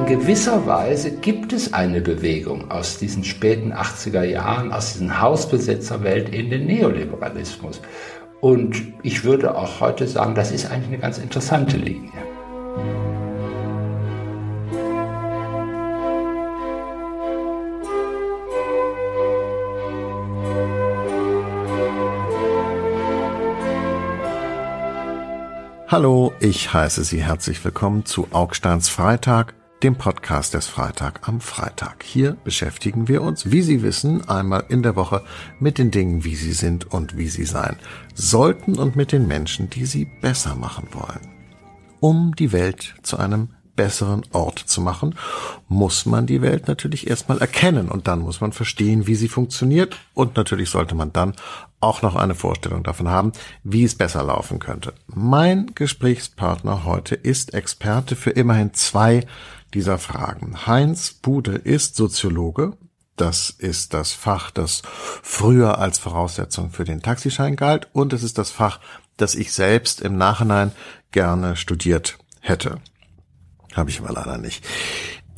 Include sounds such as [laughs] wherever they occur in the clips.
in gewisser Weise gibt es eine Bewegung aus diesen späten 80er Jahren, aus diesen Hausbesetzerwelt in den Neoliberalismus. Und ich würde auch heute sagen, das ist eigentlich eine ganz interessante Linie. Hallo, ich heiße Sie herzlich willkommen zu Augsteins Freitag, dem Podcast des Freitag am Freitag. Hier beschäftigen wir uns, wie Sie wissen, einmal in der Woche mit den Dingen, wie sie sind und wie sie sein sollten und mit den Menschen, die sie besser machen wollen. Um die Welt zu einem besseren Ort zu machen, muss man die Welt natürlich erstmal erkennen und dann muss man verstehen, wie sie funktioniert und natürlich sollte man dann auch noch eine Vorstellung davon haben, wie es besser laufen könnte. Mein Gesprächspartner heute ist Experte für immerhin zwei dieser Fragen. Heinz Bude ist Soziologe. Das ist das Fach, das früher als Voraussetzung für den Taxischein galt und es ist das Fach, das ich selbst im Nachhinein gerne studiert hätte. Habe ich aber leider nicht.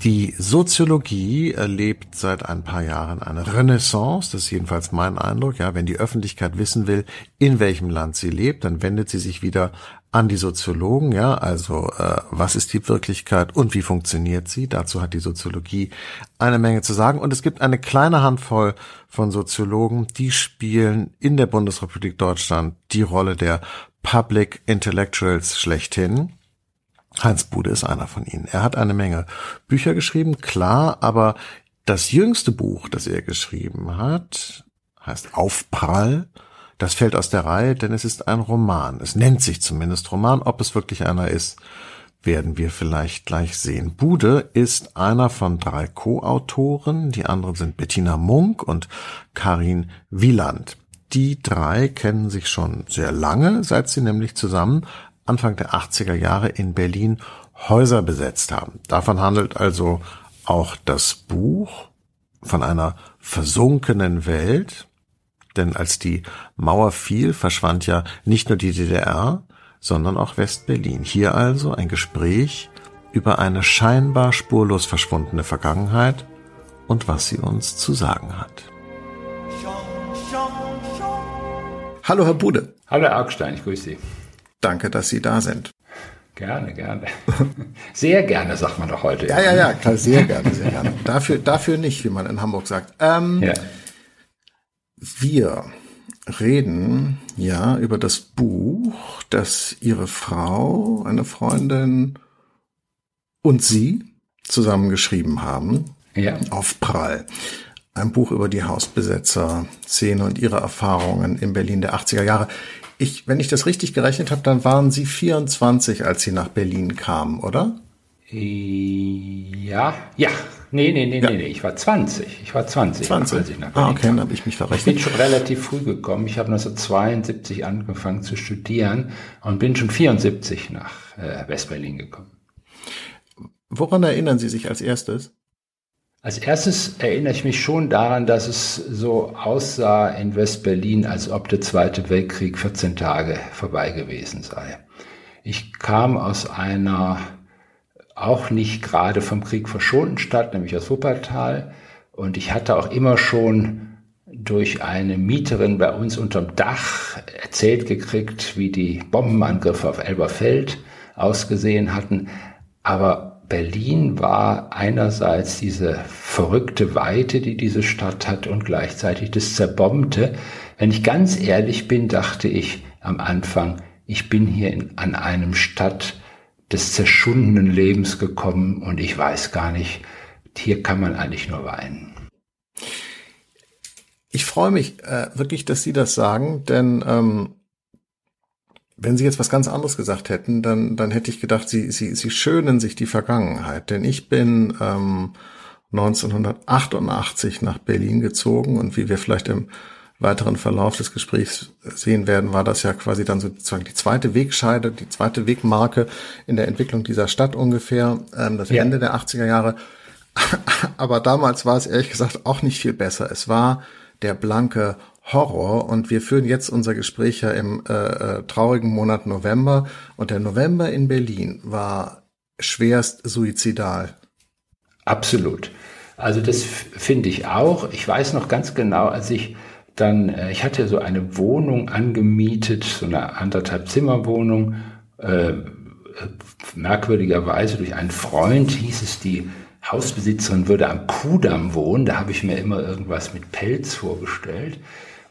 Die Soziologie erlebt seit ein paar Jahren eine Renaissance, das ist jedenfalls mein Eindruck. Ja, wenn die Öffentlichkeit wissen will, in welchem Land sie lebt, dann wendet sie sich wieder an die Soziologen. Ja, also äh, was ist die Wirklichkeit und wie funktioniert sie? Dazu hat die Soziologie eine Menge zu sagen. Und es gibt eine kleine Handvoll von Soziologen, die spielen in der Bundesrepublik Deutschland die Rolle der Public Intellectuals schlechthin. Heinz Bude ist einer von ihnen. Er hat eine Menge Bücher geschrieben, klar, aber das jüngste Buch, das er geschrieben hat, heißt Aufprall. Das fällt aus der Reihe, denn es ist ein Roman. Es nennt sich zumindest Roman. Ob es wirklich einer ist, werden wir vielleicht gleich sehen. Bude ist einer von drei Co-Autoren. Die anderen sind Bettina Munk und Karin Wieland. Die drei kennen sich schon sehr lange, seit sie nämlich zusammen Anfang der 80er Jahre in Berlin Häuser besetzt haben. Davon handelt also auch das Buch von einer versunkenen Welt, denn als die Mauer fiel, verschwand ja nicht nur die DDR, sondern auch West-Berlin. Hier also ein Gespräch über eine scheinbar spurlos verschwundene Vergangenheit und was sie uns zu sagen hat. Hallo, Herr Bude. Hallo, Herr Augstein, ich grüße Sie. Danke, dass Sie da sind. Gerne, gerne. [laughs] Sehr gerne, sagt man doch heute. Ja, ja, ja, klar, sehr [laughs] gerne, sehr gerne. Dafür, dafür nicht, wie man in Hamburg sagt. Ähm, ja. Wir reden ja über das Buch, das Ihre Frau, eine Freundin und Sie zusammen geschrieben haben. Ja. Auf Prall. Ein Buch über die Hausbesetzer-Szene und ihre Erfahrungen in Berlin der 80er Jahre ich, wenn ich das richtig gerechnet habe, dann waren Sie 24, als Sie nach Berlin kamen, oder? Ja, ja. Nee, nee, nee, ja. nee, nee, ich war 20. Ich war 20, 20. als ich nach Berlin ah, okay, dann habe ich mich verrechnet. Ich bin schon relativ früh gekommen. Ich habe 1972 angefangen zu studieren und bin schon 74 nach äh, West-Berlin gekommen. Woran erinnern Sie sich als erstes? Als erstes erinnere ich mich schon daran, dass es so aussah in West-Berlin, als ob der Zweite Weltkrieg 14 Tage vorbei gewesen sei. Ich kam aus einer auch nicht gerade vom Krieg verschonten Stadt, nämlich aus Wuppertal. Und ich hatte auch immer schon durch eine Mieterin bei uns unterm Dach erzählt gekriegt, wie die Bombenangriffe auf Elberfeld ausgesehen hatten. Aber Berlin war einerseits diese verrückte Weite, die diese Stadt hat und gleichzeitig das Zerbombte. Wenn ich ganz ehrlich bin, dachte ich am Anfang, ich bin hier in, an einem Stadt des zerschundenen Lebens gekommen und ich weiß gar nicht, hier kann man eigentlich nur weinen. Ich freue mich äh, wirklich, dass Sie das sagen, denn ähm, wenn Sie jetzt was ganz anderes gesagt hätten, dann, dann hätte ich gedacht, Sie, Sie, Sie schönen sich die Vergangenheit. Denn ich bin ähm, 1988 nach Berlin gezogen und wie wir vielleicht im weiteren Verlauf des Gesprächs sehen werden, war das ja quasi dann sozusagen die zweite Wegscheide, die zweite Wegmarke in der Entwicklung dieser Stadt ungefähr, ähm, das ja. Ende der 80er Jahre. [laughs] Aber damals war es ehrlich gesagt auch nicht viel besser. Es war der blanke Horror und wir führen jetzt unser Gespräch ja im äh, äh, traurigen Monat November und der November in Berlin war schwerst suizidal Absolut. Also das finde ich auch. Ich weiß noch ganz genau, als ich dann, äh, ich hatte so eine Wohnung angemietet, so eine anderthalb Zimmerwohnung, äh, merkwürdigerweise durch einen Freund hieß es, die Hausbesitzerin würde am Kudamm wohnen. Da habe ich mir immer irgendwas mit Pelz vorgestellt.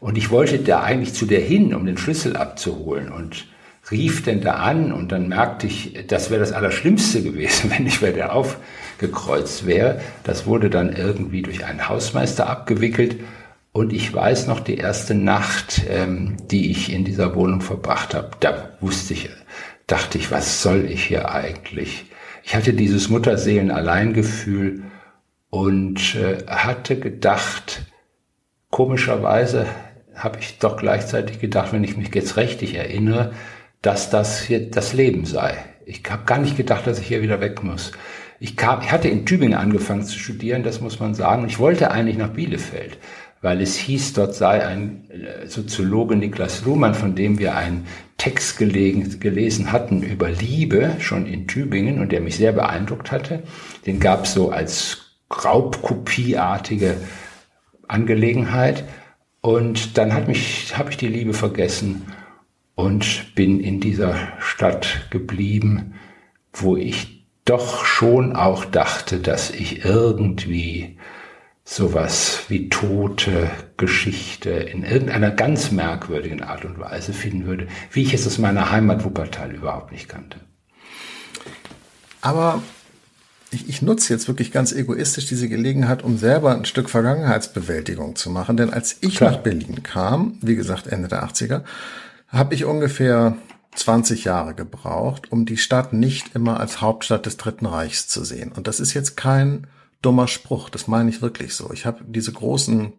Und ich wollte da eigentlich zu der hin, um den Schlüssel abzuholen und rief denn da an und dann merkte ich, das wäre das Allerschlimmste gewesen, [laughs] wenn ich bei der aufgekreuzt wäre. Das wurde dann irgendwie durch einen Hausmeister abgewickelt und ich weiß noch die erste Nacht, ähm, die ich in dieser Wohnung verbracht habe, da wusste ich, dachte ich, was soll ich hier eigentlich? Ich hatte dieses Mutterseelen-Alleingefühl und äh, hatte gedacht, komischerweise habe ich doch gleichzeitig gedacht, wenn ich mich jetzt richtig erinnere, dass das hier das Leben sei. Ich habe gar nicht gedacht, dass ich hier wieder weg muss. Ich, kam, ich hatte in Tübingen angefangen zu studieren, das muss man sagen. Ich wollte eigentlich nach Bielefeld, weil es hieß, dort sei ein äh, Soziologe Niklas Luhmann, von dem wir einen Text gelegen, gelesen hatten über Liebe, schon in Tübingen, und der mich sehr beeindruckt hatte. Den gab es so als Raubkopieartige Angelegenheit. Und dann habe ich die Liebe vergessen und bin in dieser Stadt geblieben, wo ich doch schon auch dachte, dass ich irgendwie sowas wie tote Geschichte in irgendeiner ganz merkwürdigen Art und Weise finden würde, wie ich es aus meiner Heimat Wuppertal überhaupt nicht kannte. Aber ich, ich nutze jetzt wirklich ganz egoistisch diese Gelegenheit, um selber ein Stück Vergangenheitsbewältigung zu machen. Denn als ich Klar. nach Berlin kam, wie gesagt Ende der 80er, habe ich ungefähr 20 Jahre gebraucht, um die Stadt nicht immer als Hauptstadt des Dritten Reichs zu sehen. Und das ist jetzt kein dummer Spruch, das meine ich wirklich so. Ich habe diese großen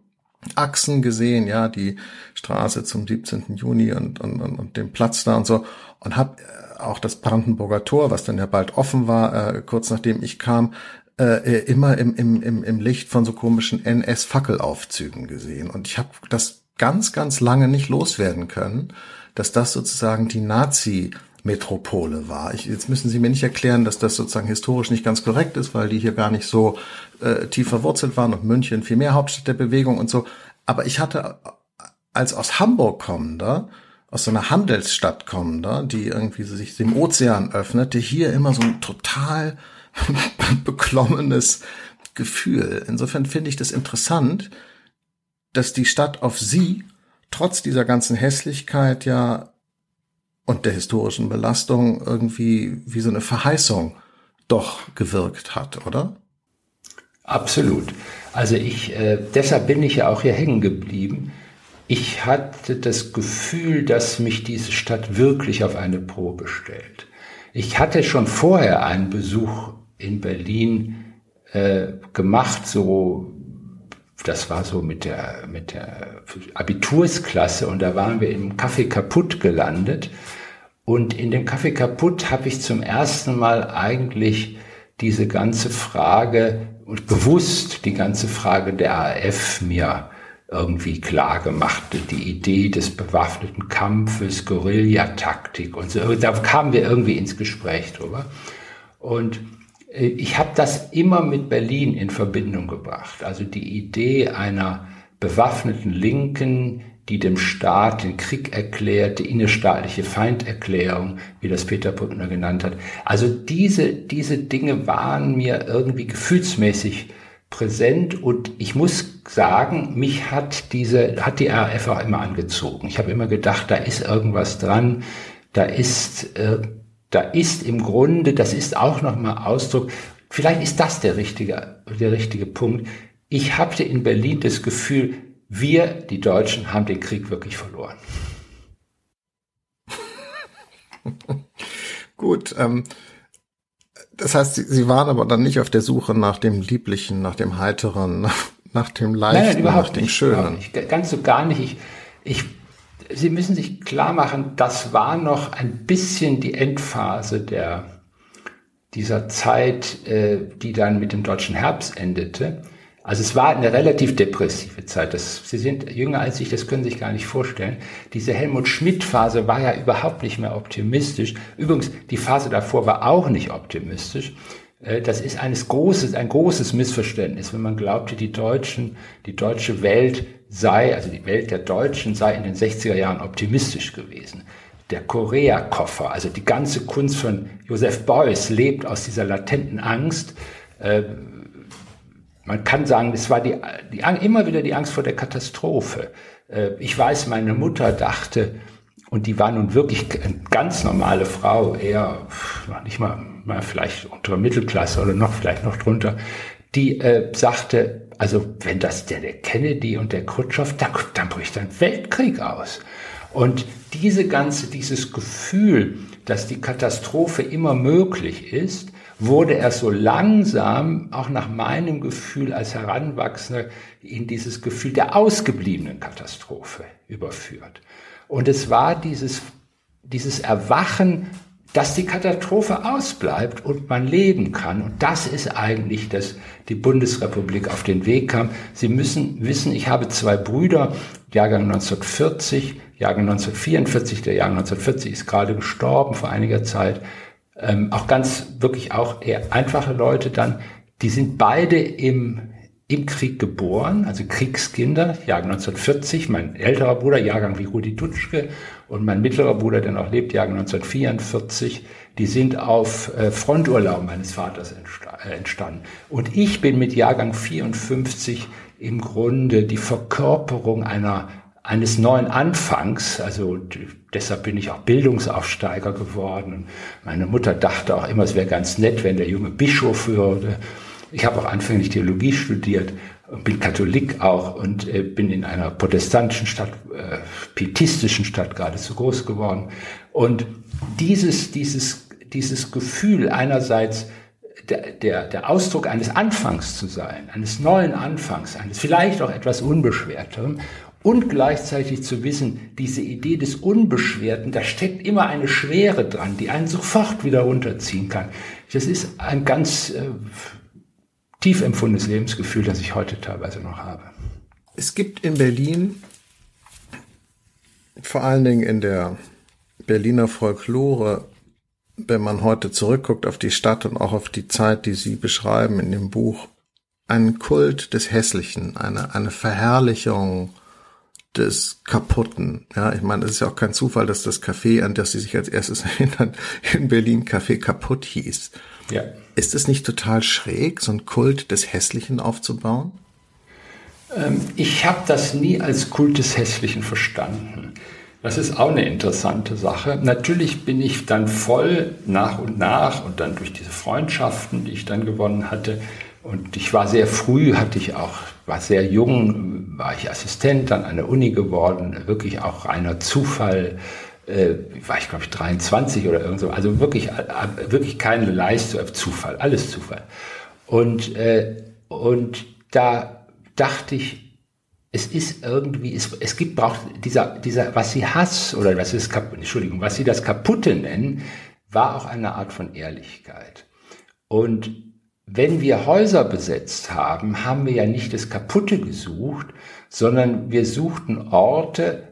Achsen gesehen, ja, die Straße zum 17. Juni und, und, und, und den Platz da und so und habe äh, auch das Brandenburger Tor, was dann ja bald offen war, äh, kurz nachdem ich kam, äh, immer im, im, im, im Licht von so komischen NS-Fackelaufzügen gesehen. Und ich habe das ganz, ganz lange nicht loswerden können dass das sozusagen die Nazi Metropole war. Ich, jetzt müssen Sie mir nicht erklären, dass das sozusagen historisch nicht ganz korrekt ist, weil die hier gar nicht so äh, tief verwurzelt waren und München viel mehr Hauptstadt der Bewegung und so. Aber ich hatte als aus Hamburg kommender, aus so einer Handelsstadt kommender, die irgendwie sich dem Ozean öffnete, hier immer so ein total [laughs] beklommenes Gefühl. Insofern finde ich das interessant, dass die Stadt auf sie trotz dieser ganzen Hässlichkeit ja und der historischen Belastung irgendwie wie so eine Verheißung doch gewirkt hat, oder? Absolut. Also ich, äh, deshalb bin ich ja auch hier hängen geblieben. Ich hatte das Gefühl, dass mich diese Stadt wirklich auf eine Probe stellt. Ich hatte schon vorher einen Besuch in Berlin äh, gemacht, so das war so mit der, mit der Abitursklasse und da waren wir im Café kaputt gelandet. Und in dem Café kaputt habe ich zum ersten Mal eigentlich diese ganze Frage und bewusst die ganze Frage der AF mir irgendwie klar gemacht. Die Idee des bewaffneten Kampfes, Guerillataktik und so. Da kamen wir irgendwie ins Gespräch drüber. Und äh, ich habe das immer mit Berlin in Verbindung gebracht. Also die Idee einer bewaffneten Linken, die dem Staat den Krieg erklärt, die innerstaatliche Feinderklärung, wie das Peter Brückner genannt hat. Also diese, diese Dinge waren mir irgendwie gefühlsmäßig präsent und ich muss sagen, mich hat diese, hat die RAF auch immer angezogen. Ich habe immer gedacht, da ist irgendwas dran, da ist, äh, da ist im Grunde, das ist auch nochmal Ausdruck, vielleicht ist das der richtige, der richtige Punkt. Ich hatte in Berlin das Gefühl, wir, die Deutschen, haben den Krieg wirklich verloren. [laughs] Gut, ähm, das heißt, Sie, Sie, waren aber dann nicht auf der Suche nach dem Lieblichen, nach dem Heiteren, [laughs] nach dem Leichten, nein, nein, nach dem nicht, Schönen. Nicht, ganz so gar nicht. Ich, ich Sie müssen sich klar machen, das war noch ein bisschen die Endphase der, dieser Zeit, äh, die dann mit dem deutschen Herbst endete. Also es war eine relativ depressive Zeit. Das, Sie sind jünger als ich, das können Sie sich gar nicht vorstellen. Diese Helmut Schmidt-Phase war ja überhaupt nicht mehr optimistisch. Übrigens, die Phase davor war auch nicht optimistisch. Äh, das ist eines großes, ein großes Missverständnis, wenn man glaubte, die Deutschen, die deutsche Welt sei, also die Welt der Deutschen sei in den 60er Jahren optimistisch gewesen. Der Korea-Koffer, also die ganze Kunst von Joseph Beuys lebt aus dieser latenten Angst. Äh, man kann sagen, es war die, die, immer wieder die Angst vor der Katastrophe. Äh, ich weiß, meine Mutter dachte, und die war nun wirklich eine ganz normale Frau, eher nicht mal, mal vielleicht unter Mittelklasse oder noch vielleicht noch drunter, die äh, sagte, also wenn das der, der Kennedy und der Khrushchev, dann, dann bricht ein Weltkrieg aus. Und diese ganze, dieses Gefühl, dass die Katastrophe immer möglich ist, wurde er so langsam, auch nach meinem Gefühl als Heranwachsender, in dieses Gefühl der ausgebliebenen Katastrophe überführt. Und es war dieses, dieses Erwachen, dass die Katastrophe ausbleibt und man leben kann. Und das ist eigentlich, dass die Bundesrepublik auf den Weg kam. Sie müssen wissen, ich habe zwei Brüder, Jahrgang 1940, Jahrgang 1944. Der Jahrgang 1940 ist gerade gestorben vor einiger Zeit. Ähm, auch ganz wirklich auch eher einfache Leute dann. Die sind beide im im Krieg geboren, also Kriegskinder, Jahrgang 1940, mein älterer Bruder, Jahrgang wie Rudi Dutschke und mein mittlerer Bruder, der noch lebt, Jahrgang 1944, die sind auf äh, Fronturlaub meines Vaters äh, entstanden. Und ich bin mit Jahrgang 54 im Grunde die Verkörperung einer eines neuen Anfangs, also deshalb bin ich auch Bildungsaufsteiger geworden. Meine Mutter dachte auch immer, es wäre ganz nett, wenn der junge Bischof würde. Ich habe auch anfänglich Theologie studiert, bin Katholik auch und äh, bin in einer protestantischen Stadt, äh, pietistischen Stadt geradezu groß geworden. Und dieses, dieses, dieses Gefühl einerseits der, der, der Ausdruck eines Anfangs zu sein, eines neuen Anfangs, eines vielleicht auch etwas Unbeschwerteren und gleichzeitig zu wissen, diese Idee des Unbeschwerten, da steckt immer eine Schwere dran, die einen sofort wieder runterziehen kann. Das ist ein ganz äh, tief empfundenes Lebensgefühl, das ich heute teilweise noch habe. Es gibt in Berlin, vor allen Dingen in der Berliner Folklore, wenn man heute zurückguckt auf die Stadt und auch auf die Zeit, die Sie beschreiben in dem Buch, einen Kult des Hässlichen, eine, eine Verherrlichung des Kaputten. Ja, ich meine, es ist ja auch kein Zufall, dass das Café, an das Sie sich als erstes [laughs] erinnern, in Berlin Café kaputt hieß. Ja. Ist es nicht total schräg, so ein Kult des Hässlichen aufzubauen? Ähm, ich habe das nie als Kult des Hässlichen verstanden. Das ist auch eine interessante Sache. Natürlich bin ich dann voll nach und nach und dann durch diese Freundschaften, die ich dann gewonnen hatte. Und ich war sehr früh, hatte ich auch, war sehr jung, war ich Assistent an einer Uni geworden, wirklich auch reiner Zufall äh, war ich glaube ich 23 oder irgend so, also wirklich, äh, wirklich keine Leistung, Zufall, alles Zufall. Und, äh, und da dachte ich, es ist irgendwie, es, es gibt, braucht dieser, dieser, was sie Hass oder was ist, Entschuldigung, was sie das Kaputte nennen, war auch eine Art von Ehrlichkeit. Und wenn wir Häuser besetzt haben, haben wir ja nicht das Kaputte gesucht, sondern wir suchten Orte,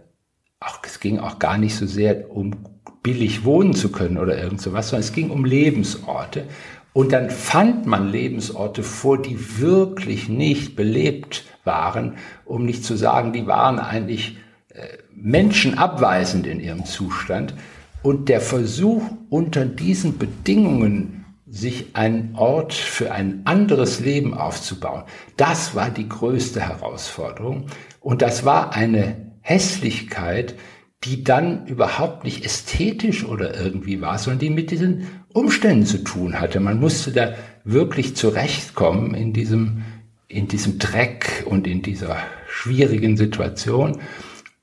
auch, es ging auch gar nicht so sehr um billig wohnen zu können oder irgend sowas, sondern es ging um Lebensorte. Und dann fand man Lebensorte vor, die wirklich nicht belebt waren, um nicht zu sagen, die waren eigentlich äh, menschenabweisend in ihrem Zustand. Und der Versuch, unter diesen Bedingungen sich einen Ort für ein anderes Leben aufzubauen, das war die größte Herausforderung. Und das war eine Hässlichkeit, die dann überhaupt nicht ästhetisch oder irgendwie war, sondern die mit diesen Umständen zu tun hatte. Man musste da wirklich zurechtkommen in diesem, in diesem Dreck und in dieser schwierigen Situation.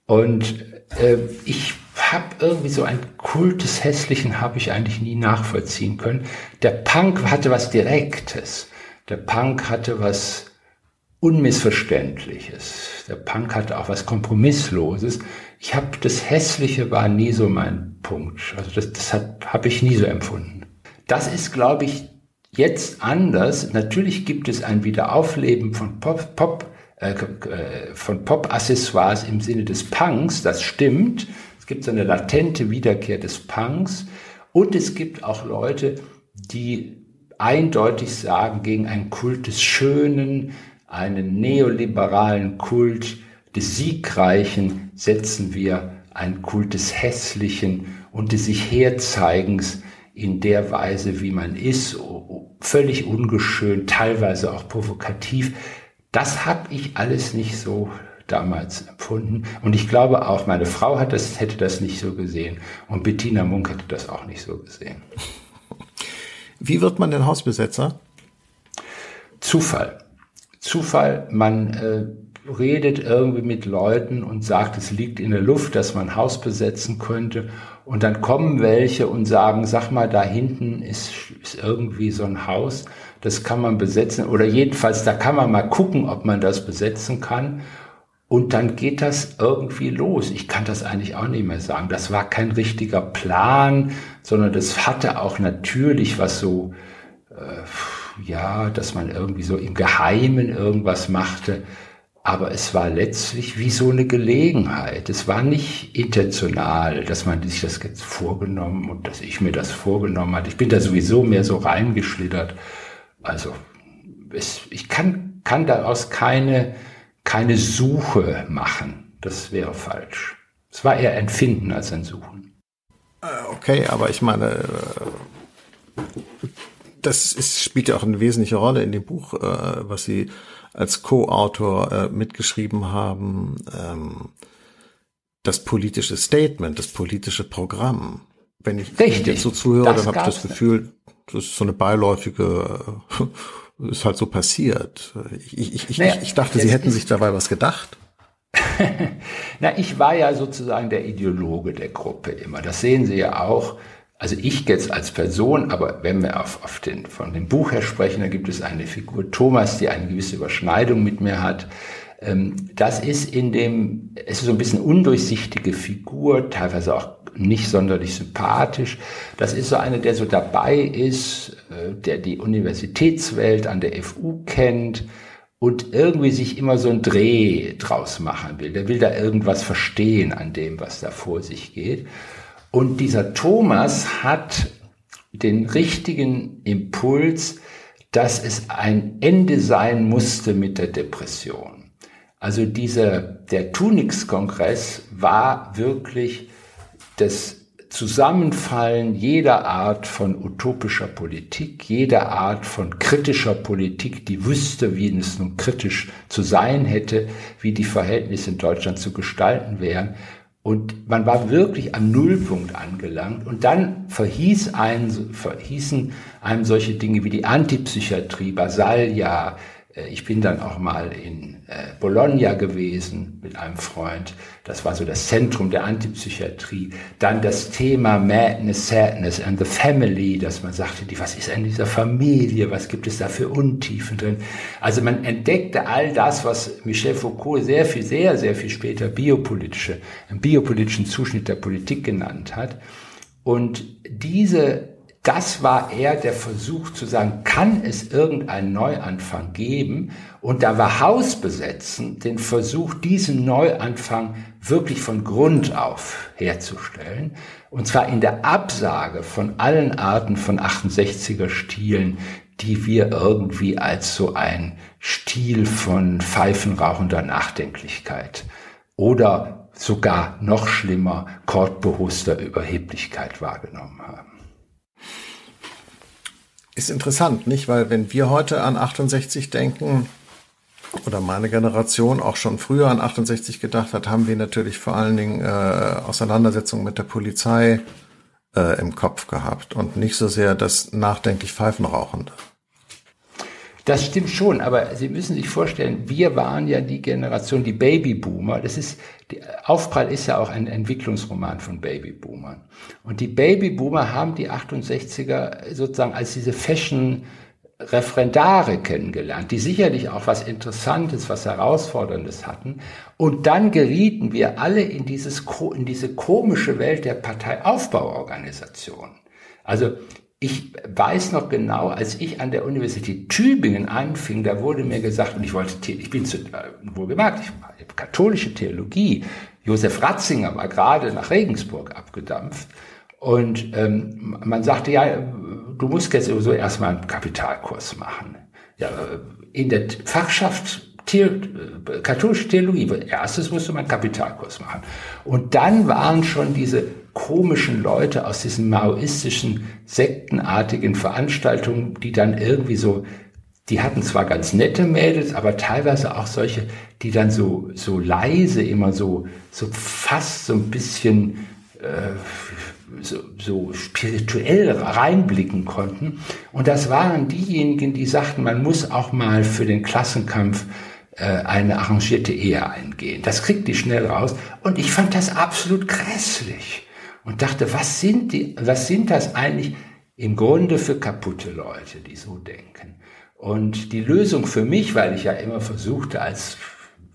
Und äh, ich habe irgendwie so ein Kult des Hässlichen habe ich eigentlich nie nachvollziehen können. Der Punk hatte was Direktes. Der Punk hatte was Unmissverständliches. Der Punk hatte auch was Kompromissloses. Ich habe das Hässliche war nie so mein Punkt. Also das, das habe ich nie so empfunden. Das ist, glaube ich, jetzt anders. Natürlich gibt es ein Wiederaufleben von Pop, Pop äh, äh, von Pop-Accessoires im Sinne des Punks. Das stimmt. Es gibt so eine latente Wiederkehr des Punks. Und es gibt auch Leute, die eindeutig sagen, gegen einen Kult des Schönen, einen neoliberalen Kult des Siegreichen setzen wir einen Kult des Hässlichen und des sich Herzeigens in der Weise, wie man ist, völlig ungeschönt, teilweise auch provokativ. Das habe ich alles nicht so damals empfunden. Und ich glaube auch, meine Frau hat das, hätte das nicht so gesehen. Und Bettina Munk hätte das auch nicht so gesehen. [laughs] Wie wird man denn Hausbesetzer? Zufall. Zufall, man äh, redet irgendwie mit Leuten und sagt, es liegt in der Luft, dass man Haus besetzen könnte. Und dann kommen welche und sagen, sag mal, da hinten ist, ist irgendwie so ein Haus, das kann man besetzen. Oder jedenfalls, da kann man mal gucken, ob man das besetzen kann. Und dann geht das irgendwie los. Ich kann das eigentlich auch nicht mehr sagen. Das war kein richtiger Plan, sondern das hatte auch natürlich was so, äh, ja, dass man irgendwie so im Geheimen irgendwas machte. Aber es war letztlich wie so eine Gelegenheit. Es war nicht intentional, dass man sich das jetzt vorgenommen und dass ich mir das vorgenommen hatte. Ich bin da sowieso mehr so reingeschlittert. Also es, ich kann, kann daraus keine, keine Suche machen. Das wäre falsch. Es war eher ein Finden als ein Suchen. Äh, okay, aber ich meine, äh, das ist, spielt ja auch eine wesentliche Rolle in dem Buch, äh, was Sie als Co-Autor mitgeschrieben haben, ähm, das politische Statement, das politische Programm. Wenn ich Richtig, jetzt so zuhöre, dann habe ich das Gefühl, das ist so eine beiläufige, ist halt so passiert. Ich, ich, ich, naja, ich dachte, Sie hätten sich dabei was gedacht. [laughs] Na, ich war ja sozusagen der Ideologe der Gruppe immer. Das sehen Sie ja auch also ich jetzt als Person, aber wenn wir auf, auf den, von dem Buch her sprechen, da gibt es eine Figur Thomas, die eine gewisse Überschneidung mit mir hat. Ähm, das ist in dem, es ist so ein bisschen undurchsichtige Figur, teilweise auch nicht sonderlich sympathisch. Das ist so eine, der so dabei ist, äh, der die Universitätswelt an der FU kennt und irgendwie sich immer so ein Dreh draus machen will. Der will da irgendwas verstehen an dem, was da vor sich geht. Und dieser Thomas hat den richtigen Impuls, dass es ein Ende sein musste mit der Depression. Also dieser, der Tunix-Kongress war wirklich das Zusammenfallen jeder Art von utopischer Politik, jeder Art von kritischer Politik, die wüsste, wie es nun kritisch zu sein hätte, wie die Verhältnisse in Deutschland zu gestalten wären, und man war wirklich am Nullpunkt angelangt. Und dann verhieß einen, verhießen einem solche Dinge wie die Antipsychiatrie, Basalia, ich bin dann auch mal in äh, Bologna gewesen mit einem Freund. Das war so das Zentrum der Antipsychiatrie. Dann das Thema Madness, Sadness and the Family, dass man sagte, was ist in dieser Familie? Was gibt es da für Untiefen drin? Also man entdeckte all das, was Michel Foucault sehr viel, sehr, sehr viel später biopolitische, einen biopolitischen Zuschnitt der Politik genannt hat. Und diese das war eher der Versuch zu sagen, kann es irgendeinen Neuanfang geben? Und da war Hausbesetzen den Versuch, diesen Neuanfang wirklich von Grund auf herzustellen. Und zwar in der Absage von allen Arten von 68er Stilen, die wir irgendwie als so ein Stil von pfeifenrauchender Nachdenklichkeit oder sogar noch schlimmer, kortbewusster Überheblichkeit wahrgenommen haben. Ist interessant, nicht? Weil wenn wir heute an 68 denken, oder meine Generation auch schon früher an 68 gedacht hat, haben wir natürlich vor allen Dingen äh, Auseinandersetzungen mit der Polizei äh, im Kopf gehabt und nicht so sehr das nachdenklich Pfeifenrauchende. Das stimmt schon, aber Sie müssen sich vorstellen, wir waren ja die Generation, die Babyboomer. Das ist, Aufprall ist ja auch ein Entwicklungsroman von Babyboomern. Und die Babyboomer haben die 68er sozusagen als diese Fashion Referendare kennengelernt, die sicherlich auch was Interessantes, was Herausforderndes hatten. Und dann gerieten wir alle in, dieses, in diese komische Welt der Parteiaufbauorganisation. Also ich weiß noch genau, als ich an der Universität Tübingen anfing, da wurde mir gesagt, und ich wollte, ich bin zu, äh, wohlgemerkt, ich habe katholische Theologie. Josef Ratzinger war gerade nach Regensburg abgedampft. Und ähm, man sagte, ja, du musst jetzt sowieso erstmal einen Kapitalkurs machen. Ja, in der Fachschaft The äh, katholische Theologie, erstes musste man einen Kapitalkurs machen. Und dann waren schon diese komischen Leute aus diesen maoistischen, sektenartigen Veranstaltungen, die dann irgendwie so, die hatten zwar ganz nette Mädels, aber teilweise auch solche, die dann so, so leise immer so, so fast so ein bisschen, äh, so, so spirituell reinblicken konnten. Und das waren diejenigen, die sagten, man muss auch mal für den Klassenkampf äh, eine arrangierte Ehe eingehen. Das kriegt die schnell raus. Und ich fand das absolut grässlich und dachte, was sind die, was sind das eigentlich im Grunde für kaputte Leute, die so denken? Und die Lösung für mich, weil ich ja immer versuchte, als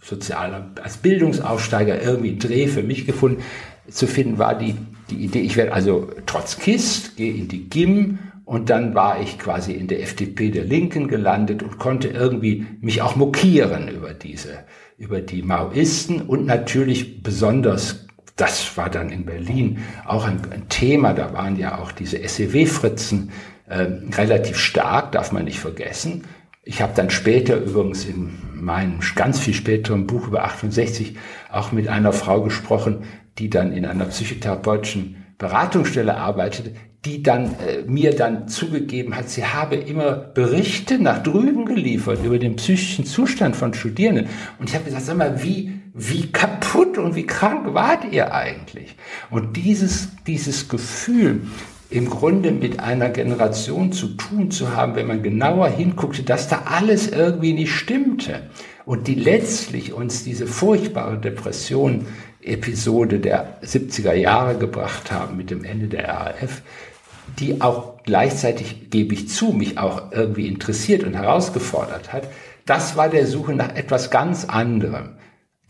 sozialer, als Bildungsaufsteiger irgendwie Dreh für mich gefunden zu finden, war die, die Idee, ich werde also trotz KIST, gehe in die GIM und dann war ich quasi in der FDP der Linken gelandet und konnte irgendwie mich auch mokieren über diese, über die Maoisten und natürlich besonders das war dann in Berlin auch ein, ein Thema. Da waren ja auch diese SEW-Fritzen äh, relativ stark, darf man nicht vergessen. Ich habe dann später übrigens in meinem ganz viel späteren Buch über 68 auch mit einer Frau gesprochen, die dann in einer psychotherapeutischen Beratungsstelle arbeitete, die dann äh, mir dann zugegeben hat, sie habe immer Berichte nach drüben geliefert über den psychischen Zustand von Studierenden. Und ich habe gesagt, sag mal, wie wie kaputt und wie krank wart ihr eigentlich? Und dieses, dieses Gefühl, im Grunde mit einer Generation zu tun zu haben, wenn man genauer hinguckte, dass da alles irgendwie nicht stimmte und die letztlich uns diese furchtbare Depression Episode der 70er Jahre gebracht haben mit dem Ende der RAF, die auch gleichzeitig, gebe ich zu, mich auch irgendwie interessiert und herausgefordert hat, das war der Suche nach etwas ganz anderem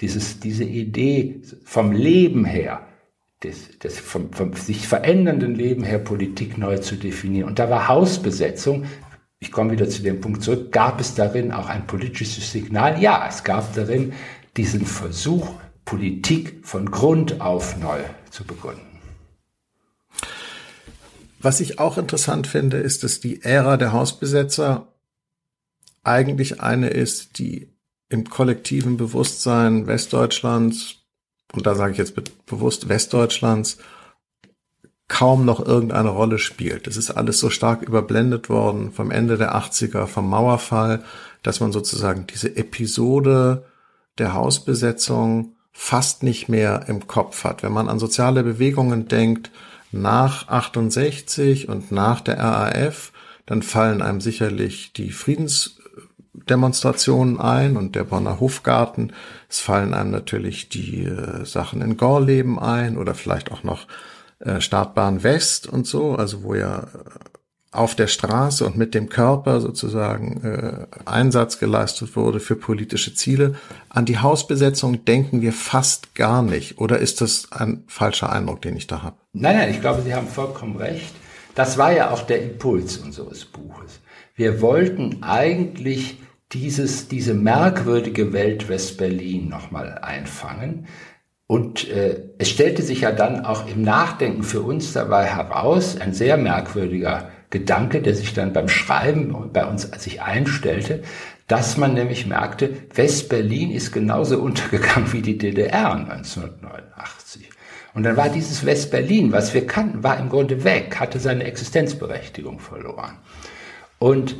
dieses, diese Idee vom Leben her, des, des vom, vom sich verändernden Leben her Politik neu zu definieren. Und da war Hausbesetzung, ich komme wieder zu dem Punkt zurück, gab es darin auch ein politisches Signal? Ja, es gab darin diesen Versuch, Politik von Grund auf neu zu begründen. Was ich auch interessant finde, ist, dass die Ära der Hausbesetzer eigentlich eine ist, die im kollektiven Bewusstsein Westdeutschlands, und da sage ich jetzt bewusst Westdeutschlands, kaum noch irgendeine Rolle spielt. Es ist alles so stark überblendet worden vom Ende der 80er, vom Mauerfall, dass man sozusagen diese Episode der Hausbesetzung fast nicht mehr im Kopf hat. Wenn man an soziale Bewegungen denkt, nach 68 und nach der RAF, dann fallen einem sicherlich die Friedens Demonstrationen ein und der Bonner Hofgarten. Es fallen einem natürlich die äh, Sachen in Gorleben ein oder vielleicht auch noch äh, Startbahn West und so, also wo ja äh, auf der Straße und mit dem Körper sozusagen äh, Einsatz geleistet wurde für politische Ziele. An die Hausbesetzung denken wir fast gar nicht. Oder ist das ein falscher Eindruck, den ich da habe? Nein, nein, ich glaube, Sie haben vollkommen recht. Das war ja auch der Impuls unseres Buches. Wir wollten eigentlich dieses, diese merkwürdige Welt West-Berlin nochmal einfangen. Und äh, es stellte sich ja dann auch im Nachdenken für uns dabei heraus, ein sehr merkwürdiger Gedanke, der sich dann beim Schreiben bei uns sich einstellte, dass man nämlich merkte, West-Berlin ist genauso [laughs] untergegangen wie die DDR 1989. Und dann war dieses West-Berlin, was wir kannten, war im Grunde weg, hatte seine Existenzberechtigung verloren. Und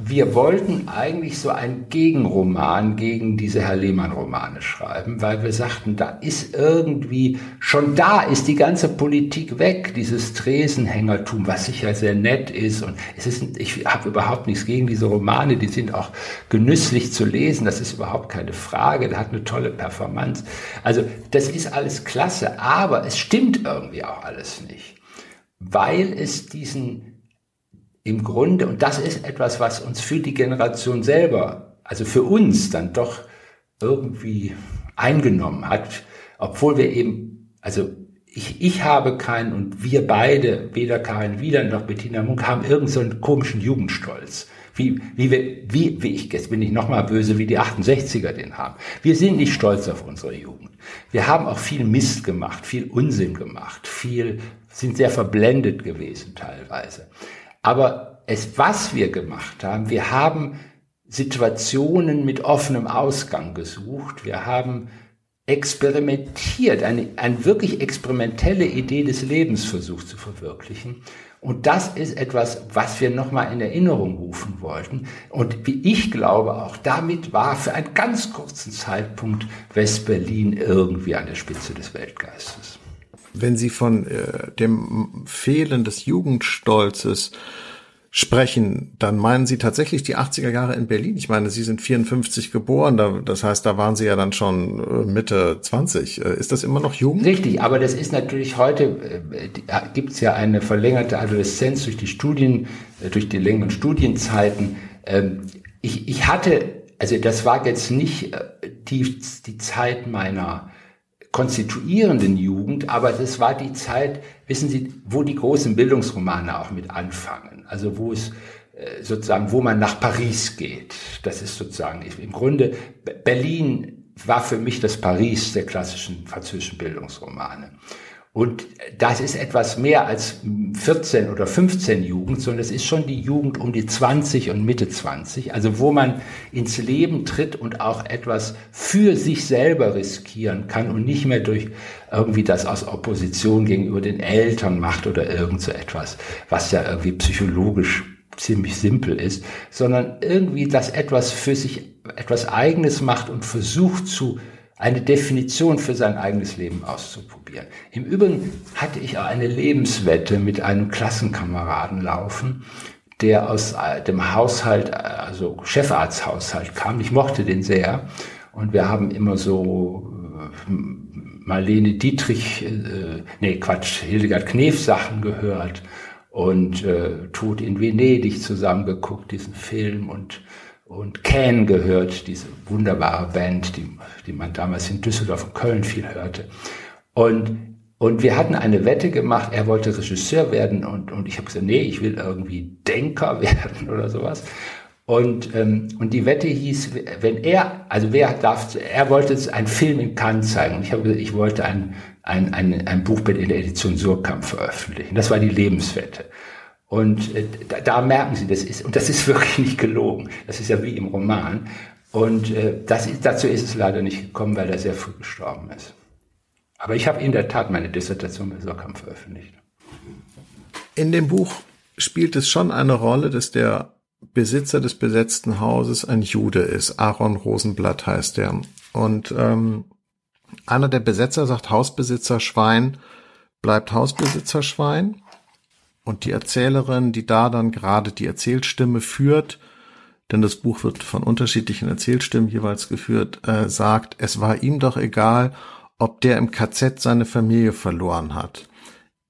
wir wollten eigentlich so einen Gegenroman gegen diese Herr Lehmann-Romane schreiben, weil wir sagten, da ist irgendwie, schon da ist die ganze Politik weg, dieses Tresenhängertum, was sicher sehr nett ist. Und es ist, ich habe überhaupt nichts gegen diese Romane, die sind auch genüsslich zu lesen, das ist überhaupt keine Frage, der hat eine tolle Performance. Also das ist alles klasse, aber es stimmt irgendwie auch alles nicht, weil es diesen im Grunde, und das ist etwas, was uns für die Generation selber, also für uns dann doch irgendwie eingenommen hat, obwohl wir eben, also ich, ich habe keinen und wir beide, weder Karin Wieland noch Bettina Munk, haben irgendeinen so komischen Jugendstolz. Wie, wie, wir, wie, wie ich, jetzt bin ich nochmal böse, wie die 68er den haben. Wir sind nicht stolz auf unsere Jugend. Wir haben auch viel Mist gemacht, viel Unsinn gemacht, viel sind sehr verblendet gewesen teilweise. Aber es, was wir gemacht haben, wir haben Situationen mit offenem Ausgang gesucht. Wir haben experimentiert, eine, eine wirklich experimentelle Idee des Lebens versucht zu verwirklichen. Und das ist etwas, was wir nochmal in Erinnerung rufen wollten. Und wie ich glaube, auch damit war für einen ganz kurzen Zeitpunkt West-Berlin irgendwie an der Spitze des Weltgeistes. Wenn Sie von äh, dem Fehlen des Jugendstolzes sprechen, dann meinen Sie tatsächlich die 80er Jahre in Berlin. Ich meine, Sie sind 54 geboren, das heißt, da waren Sie ja dann schon äh, Mitte 20. Äh, ist das immer noch Jugend? Richtig, aber das ist natürlich heute, äh, gibt es ja eine verlängerte Adoleszenz durch die Studien, durch die längeren Studienzeiten. Ähm, ich, ich hatte, also das war jetzt nicht die, die Zeit meiner konstituierenden Jugend, aber das war die Zeit, wissen Sie, wo die großen Bildungsromane auch mit anfangen. Also wo es äh, sozusagen, wo man nach Paris geht. Das ist sozusagen im Grunde Berlin war für mich das Paris der klassischen französischen Bildungsromane. Und das ist etwas mehr als 14 oder 15 Jugend, sondern es ist schon die Jugend um die 20 und Mitte 20, also wo man ins Leben tritt und auch etwas für sich selber riskieren kann und nicht mehr durch irgendwie das aus Opposition gegenüber den Eltern macht oder irgend so etwas, was ja irgendwie psychologisch ziemlich simpel ist, sondern irgendwie das etwas für sich, etwas eigenes macht und versucht zu eine Definition für sein eigenes Leben auszuprobieren. Im Übrigen hatte ich auch eine Lebenswette mit einem Klassenkameraden laufen, der aus äh, dem Haushalt, also Chefarzthaushalt kam. Ich mochte den sehr. Und wir haben immer so äh, Marlene Dietrich, äh, nee, Quatsch, Hildegard Knef Sachen gehört und äh, Tod in Venedig zusammengeguckt, diesen Film und und Can gehört, diese wunderbare Band, die, die man damals in Düsseldorf und Köln viel hörte. Und, und wir hatten eine Wette gemacht, er wollte Regisseur werden und, und ich habe gesagt, nee, ich will irgendwie Denker [laughs] werden oder sowas. Und, ähm, und die Wette hieß, wenn er, also wer darf, er wollte einen Film in Cannes zeigen und ich habe gesagt, ich wollte ein, ein, ein, ein Buch in der Edition Surkamp veröffentlichen. Das war die Lebenswette. Und äh, da, da, merken Sie, das ist, und das ist [laughs] wirklich nicht gelogen. Das ist ja wie im Roman. Und äh, das ist, dazu ist es leider nicht gekommen, weil er sehr früh gestorben ist. Aber ich habe in der Tat meine Dissertation bei Sorkamp veröffentlicht. In dem Buch spielt es schon eine Rolle, dass der Besitzer des besetzten Hauses ein Jude ist. Aaron Rosenblatt heißt er. Und ähm, einer der Besetzer sagt Hausbesitzer Schwein bleibt Hausbesitzer Schwein. Und die Erzählerin, die da dann gerade die Erzählstimme führt, denn das Buch wird von unterschiedlichen Erzählstimmen jeweils geführt, äh, sagt, es war ihm doch egal, ob der im KZ seine Familie verloren hat.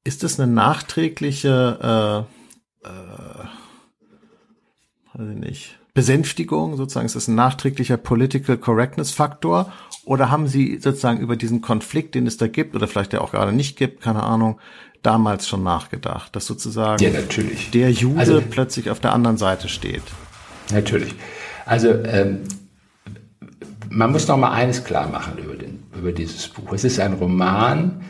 Ist es eine nachträgliche, äh, äh, weiß ich nicht, Besänftigung sozusagen? Ist es ein nachträglicher Political Correctness Faktor? Oder haben Sie sozusagen über diesen Konflikt, den es da gibt, oder vielleicht der auch gerade nicht gibt, keine Ahnung, damals schon nachgedacht, dass sozusagen ja, der Jude also, plötzlich auf der anderen Seite steht. Natürlich. Also ähm, man muss noch mal eines klar machen über, den, über dieses Buch. Es ist ein Roman,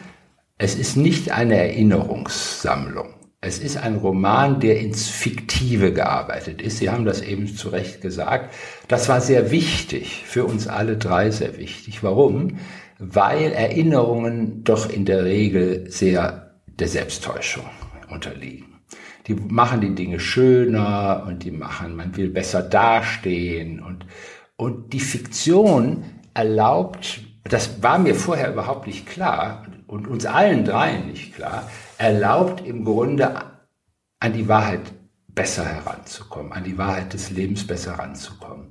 es ist nicht eine Erinnerungssammlung. Es ist ein Roman, der ins Fiktive gearbeitet ist. Sie haben das eben zu Recht gesagt. Das war sehr wichtig, für uns alle drei sehr wichtig. Warum? Weil Erinnerungen doch in der Regel sehr der Selbsttäuschung unterliegen. Die machen die Dinge schöner und die machen, man will besser dastehen und, und die Fiktion erlaubt, das war mir vorher überhaupt nicht klar und uns allen dreien nicht klar, erlaubt im Grunde an die Wahrheit besser heranzukommen, an die Wahrheit des Lebens besser heranzukommen.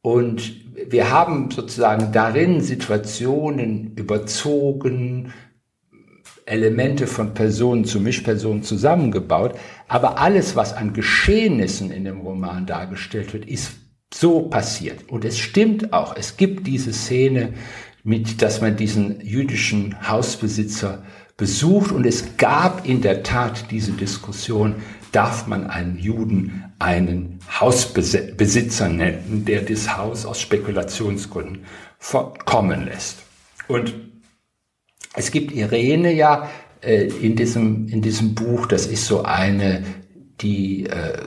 Und wir haben sozusagen darin Situationen überzogen, Elemente von Personen zu Mischpersonen zusammengebaut, aber alles, was an Geschehnissen in dem Roman dargestellt wird, ist so passiert. Und es stimmt auch, es gibt diese Szene mit, dass man diesen jüdischen Hausbesitzer besucht und es gab in der Tat diese Diskussion, darf man einen Juden einen Hausbesitzer nennen, der das Haus aus Spekulationsgründen kommen lässt. Und es gibt Irene ja, äh, in, diesem, in diesem Buch. Das ist so eine, die, äh,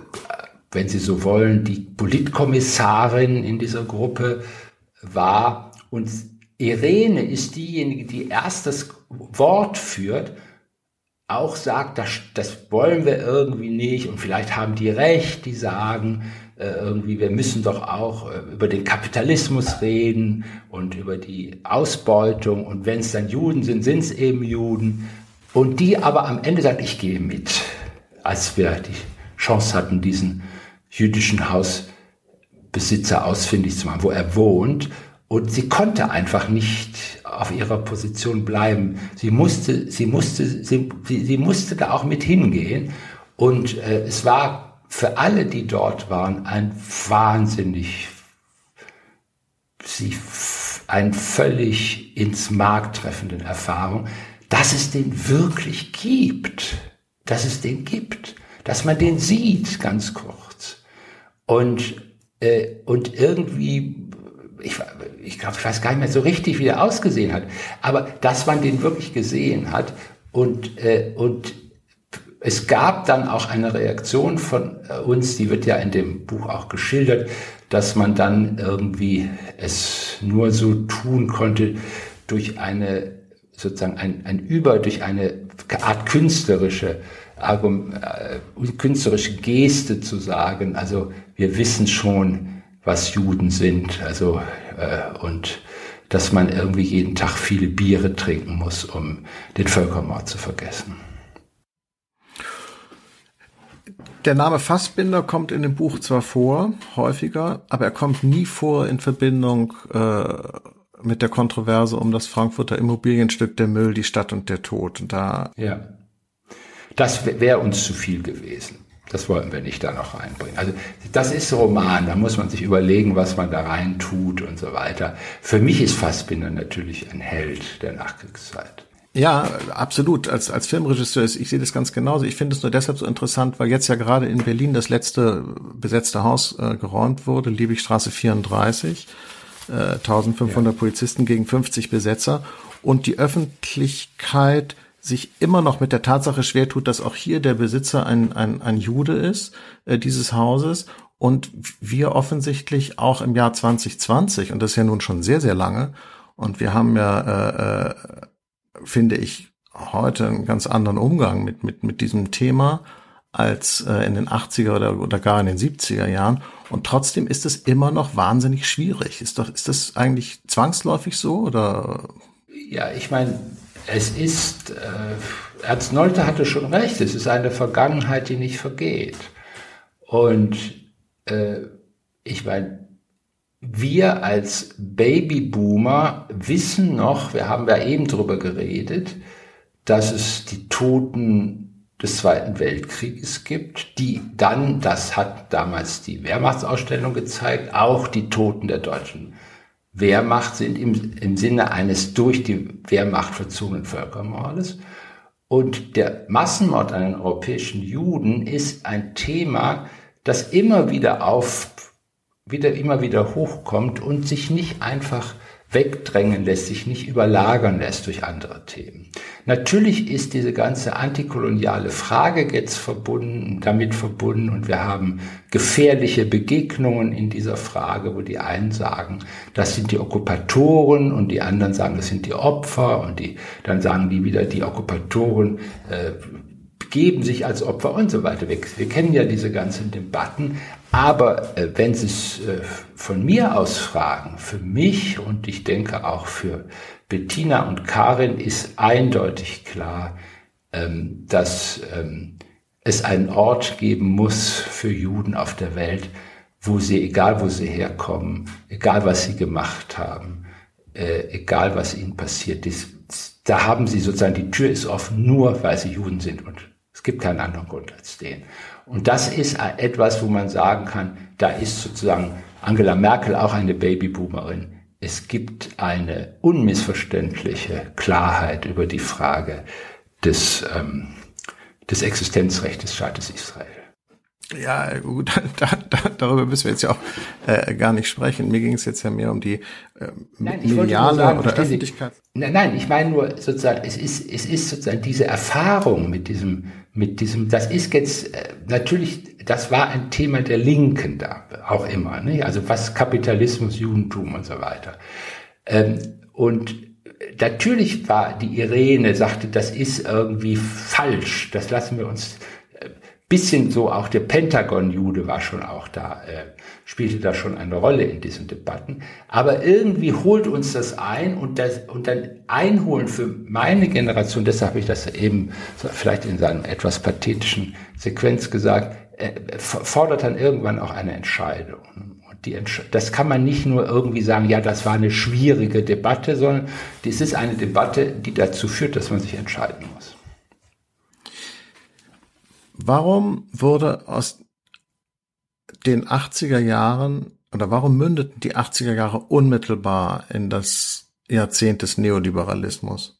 wenn Sie so wollen, die Politkommissarin in dieser Gruppe war. Und Irene ist diejenige, die erst das Wort führt, auch sagt, das, das wollen wir irgendwie nicht und vielleicht haben die recht, die sagen, irgendwie, wir müssen doch auch äh, über den Kapitalismus reden und über die Ausbeutung und wenn es dann Juden sind, sind es eben Juden. Und die aber am Ende sagt, ich gehe mit, als wir die Chance hatten, diesen jüdischen Hausbesitzer ausfindig zu machen, wo er wohnt. Und sie konnte einfach nicht auf ihrer Position bleiben. Sie musste, sie musste, sie, sie musste da auch mit hingehen. Und äh, es war für alle, die dort waren, ein wahnsinnig, sie, ein völlig ins Mark treffenden Erfahrung, dass es den wirklich gibt, dass es den gibt, dass man den sieht, ganz kurz. Und, äh, und irgendwie, ich, ich glaube, ich weiß gar nicht mehr so richtig, wie der ausgesehen hat, aber dass man den wirklich gesehen hat und, äh, und es gab dann auch eine Reaktion von äh, uns, die wird ja in dem Buch auch geschildert, dass man dann irgendwie es nur so tun konnte durch eine sozusagen ein, ein Über, durch eine Art künstlerische äh, künstlerische Geste zu sagen, also wir wissen schon, was Juden sind, also äh, und dass man irgendwie jeden Tag viele Biere trinken muss, um den Völkermord zu vergessen. Der Name Fassbinder kommt in dem Buch zwar vor, häufiger, aber er kommt nie vor in Verbindung äh, mit der Kontroverse um das Frankfurter Immobilienstück Der Müll, die Stadt und der Tod. Und da ja, das wäre uns zu viel gewesen. Das wollten wir nicht da noch reinbringen. Also das ist Roman, da muss man sich überlegen, was man da rein tut und so weiter. Für mich ist Fassbinder natürlich ein Held der Nachkriegszeit. Ja, absolut. Als, als Filmregisseur, ich sehe das ganz genauso. Ich finde es nur deshalb so interessant, weil jetzt ja gerade in Berlin das letzte besetzte Haus äh, geräumt wurde, Liebigstraße 34, äh, 1500 ja. Polizisten gegen 50 Besetzer und die Öffentlichkeit sich immer noch mit der Tatsache schwer tut, dass auch hier der Besitzer ein, ein, ein Jude ist, äh, dieses Hauses und wir offensichtlich auch im Jahr 2020, und das ist ja nun schon sehr, sehr lange, und wir haben ja äh, äh finde ich, heute einen ganz anderen Umgang mit, mit, mit diesem Thema als äh, in den 80er oder, oder gar in den 70er Jahren. Und trotzdem ist es immer noch wahnsinnig schwierig. Ist doch, ist das eigentlich zwangsläufig so oder? Ja, ich meine, es ist, äh, Ernst Nolte hatte schon recht, es ist eine Vergangenheit, die nicht vergeht. Und äh, ich meine, wir als Babyboomer wissen noch, wir haben ja eben drüber geredet, dass es die Toten des Zweiten Weltkrieges gibt, die dann, das hat damals die Wehrmachtsausstellung gezeigt, auch die Toten der deutschen Wehrmacht sind im, im Sinne eines durch die Wehrmacht verzogenen Völkermordes. Und der Massenmord an den europäischen Juden ist ein Thema, das immer wieder auf wieder immer wieder hochkommt und sich nicht einfach wegdrängen lässt, sich nicht überlagern lässt durch andere Themen. Natürlich ist diese ganze antikoloniale Frage jetzt verbunden, damit verbunden und wir haben gefährliche Begegnungen in dieser Frage, wo die einen sagen, das sind die Okkupatoren und die anderen sagen, das sind die Opfer und die, dann sagen die wieder, die Okkupatoren äh, geben sich als Opfer und so weiter weg. Wir kennen ja diese ganzen Debatten, aber äh, wenn Sie es äh, von mir aus fragen, für mich und ich denke auch für Bettina und Karin ist eindeutig klar, ähm, dass ähm, es einen Ort geben muss für Juden auf der Welt, wo sie, egal wo sie herkommen, egal was sie gemacht haben, äh, egal was ihnen passiert ist, da haben sie sozusagen, die Tür ist offen, nur weil sie Juden sind und es gibt keinen anderen Grund als den. Und das ist etwas, wo man sagen kann, da ist sozusagen Angela Merkel auch eine Babyboomerin. Es gibt eine unmissverständliche Klarheit über die Frage des, ähm, des Existenzrechts des Staates Israel. Ja, gut, [laughs] da, da, darüber müssen wir jetzt ja auch äh, gar nicht sprechen. Mir ging es jetzt ja mehr um die äh, nein, mediale sagen, oder Öffentlichkeit. Nein, nein, ich meine nur sozusagen, es ist, es ist sozusagen diese Erfahrung mit diesem, mit diesem, das ist jetzt äh, natürlich, das war ein Thema der Linken da, auch immer, ne? also was Kapitalismus, Judentum und so weiter. Ähm, und natürlich war die Irene, sagte, das ist irgendwie falsch, das lassen wir uns bisschen so auch der Pentagon-Jude war schon auch da, äh, spielte da schon eine Rolle in diesen Debatten. Aber irgendwie holt uns das ein und, das, und dann einholen für meine Generation, deshalb habe ich das eben vielleicht in seiner etwas pathetischen Sequenz gesagt, äh, fordert dann irgendwann auch eine Entscheidung. Und die Entsch das kann man nicht nur irgendwie sagen, ja, das war eine schwierige Debatte, sondern das ist eine Debatte, die dazu führt, dass man sich entscheiden muss. Warum wurde aus den 80er Jahren oder warum mündeten die 80er Jahre unmittelbar in das Jahrzehnt des Neoliberalismus?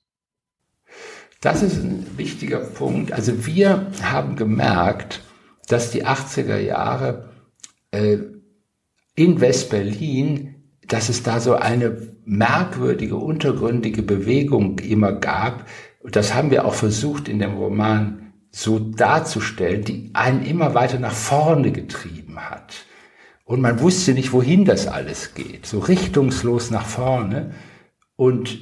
Das ist ein wichtiger Punkt. Also wir haben gemerkt, dass die 80er Jahre äh, in West-Berlin, dass es da so eine merkwürdige, untergründige Bewegung immer gab. Das haben wir auch versucht in dem Roman so darzustellen, die einen immer weiter nach vorne getrieben hat. Und man wusste nicht, wohin das alles geht, so richtungslos nach vorne. Und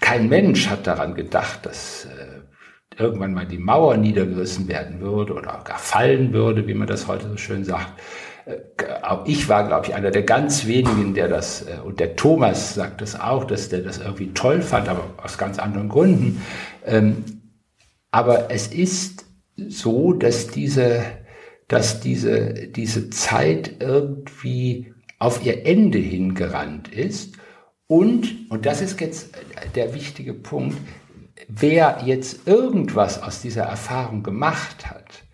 kein Mensch hat daran gedacht, dass äh, irgendwann mal die Mauer niedergerissen werden würde oder gar fallen würde, wie man das heute so schön sagt. Äh, auch ich war, glaube ich, einer der ganz wenigen, der das, äh, und der Thomas sagt das auch, dass der das irgendwie toll fand, aber aus ganz anderen Gründen. Ähm, aber es ist so, dass diese, dass diese, diese Zeit irgendwie auf ihr Ende hingerannt ist. Und, und das ist jetzt der wichtige Punkt, wer jetzt irgendwas aus dieser Erfahrung gemacht hat,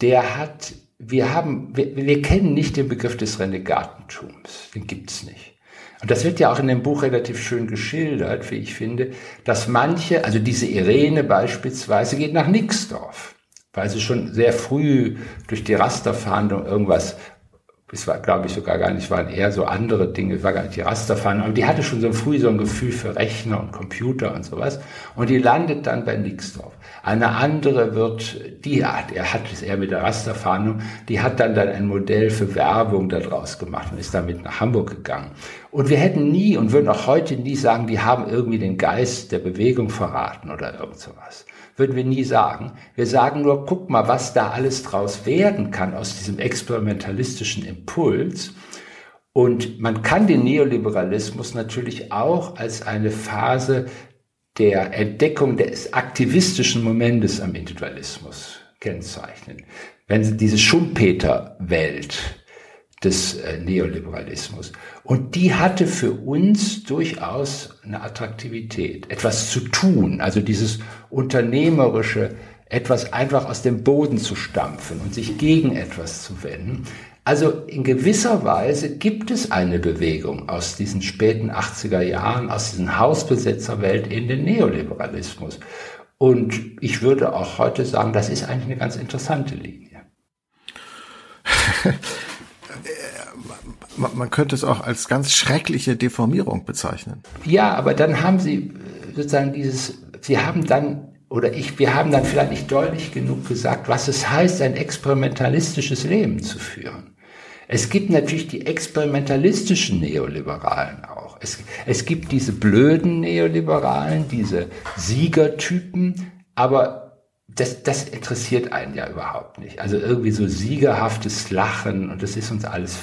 der hat, wir haben, wir, wir kennen nicht den Begriff des Renegatentums, den gibt's nicht. Und das wird ja auch in dem Buch relativ schön geschildert, wie ich finde, dass manche, also diese Irene beispielsweise, geht nach Nixdorf weil sie schon sehr früh durch die Rasterfahndung irgendwas, es war, glaube ich, sogar gar nicht, waren eher so andere Dinge, war gar nicht die Rasterfahndung, aber die hatte schon so früh so ein Gefühl für Rechner und Computer und sowas. Und die landet dann bei Nixdorf. Eine andere wird, die hat, er hat es eher mit der Rasterfahndung, die hat dann dann ein Modell für Werbung daraus gemacht und ist damit nach Hamburg gegangen. Und wir hätten nie und würden auch heute nie sagen, die haben irgendwie den Geist der Bewegung verraten oder irgend sowas würden wir nie sagen. Wir sagen nur, guck mal, was da alles draus werden kann aus diesem experimentalistischen Impuls. Und man kann den Neoliberalismus natürlich auch als eine Phase der Entdeckung des aktivistischen Momentes am Individualismus kennzeichnen. Wenn Sie diese Schumpeter-Welt des äh, Neoliberalismus. Und die hatte für uns durchaus eine Attraktivität, etwas zu tun, also dieses unternehmerische, etwas einfach aus dem Boden zu stampfen und sich gegen etwas zu wenden. Also in gewisser Weise gibt es eine Bewegung aus diesen späten 80er Jahren, aus diesen Hausbesetzerwelt in den Neoliberalismus. Und ich würde auch heute sagen, das ist eigentlich eine ganz interessante Linie. [laughs] man könnte es auch als ganz schreckliche Deformierung bezeichnen. Ja, aber dann haben sie sozusagen dieses, sie haben dann, oder ich, wir haben dann vielleicht nicht deutlich genug gesagt, was es heißt, ein experimentalistisches Leben zu führen. Es gibt natürlich die experimentalistischen Neoliberalen auch. Es, es gibt diese blöden Neoliberalen, diese Siegertypen, aber das, das interessiert einen ja überhaupt nicht. Also irgendwie so siegerhaftes Lachen und das ist uns alles,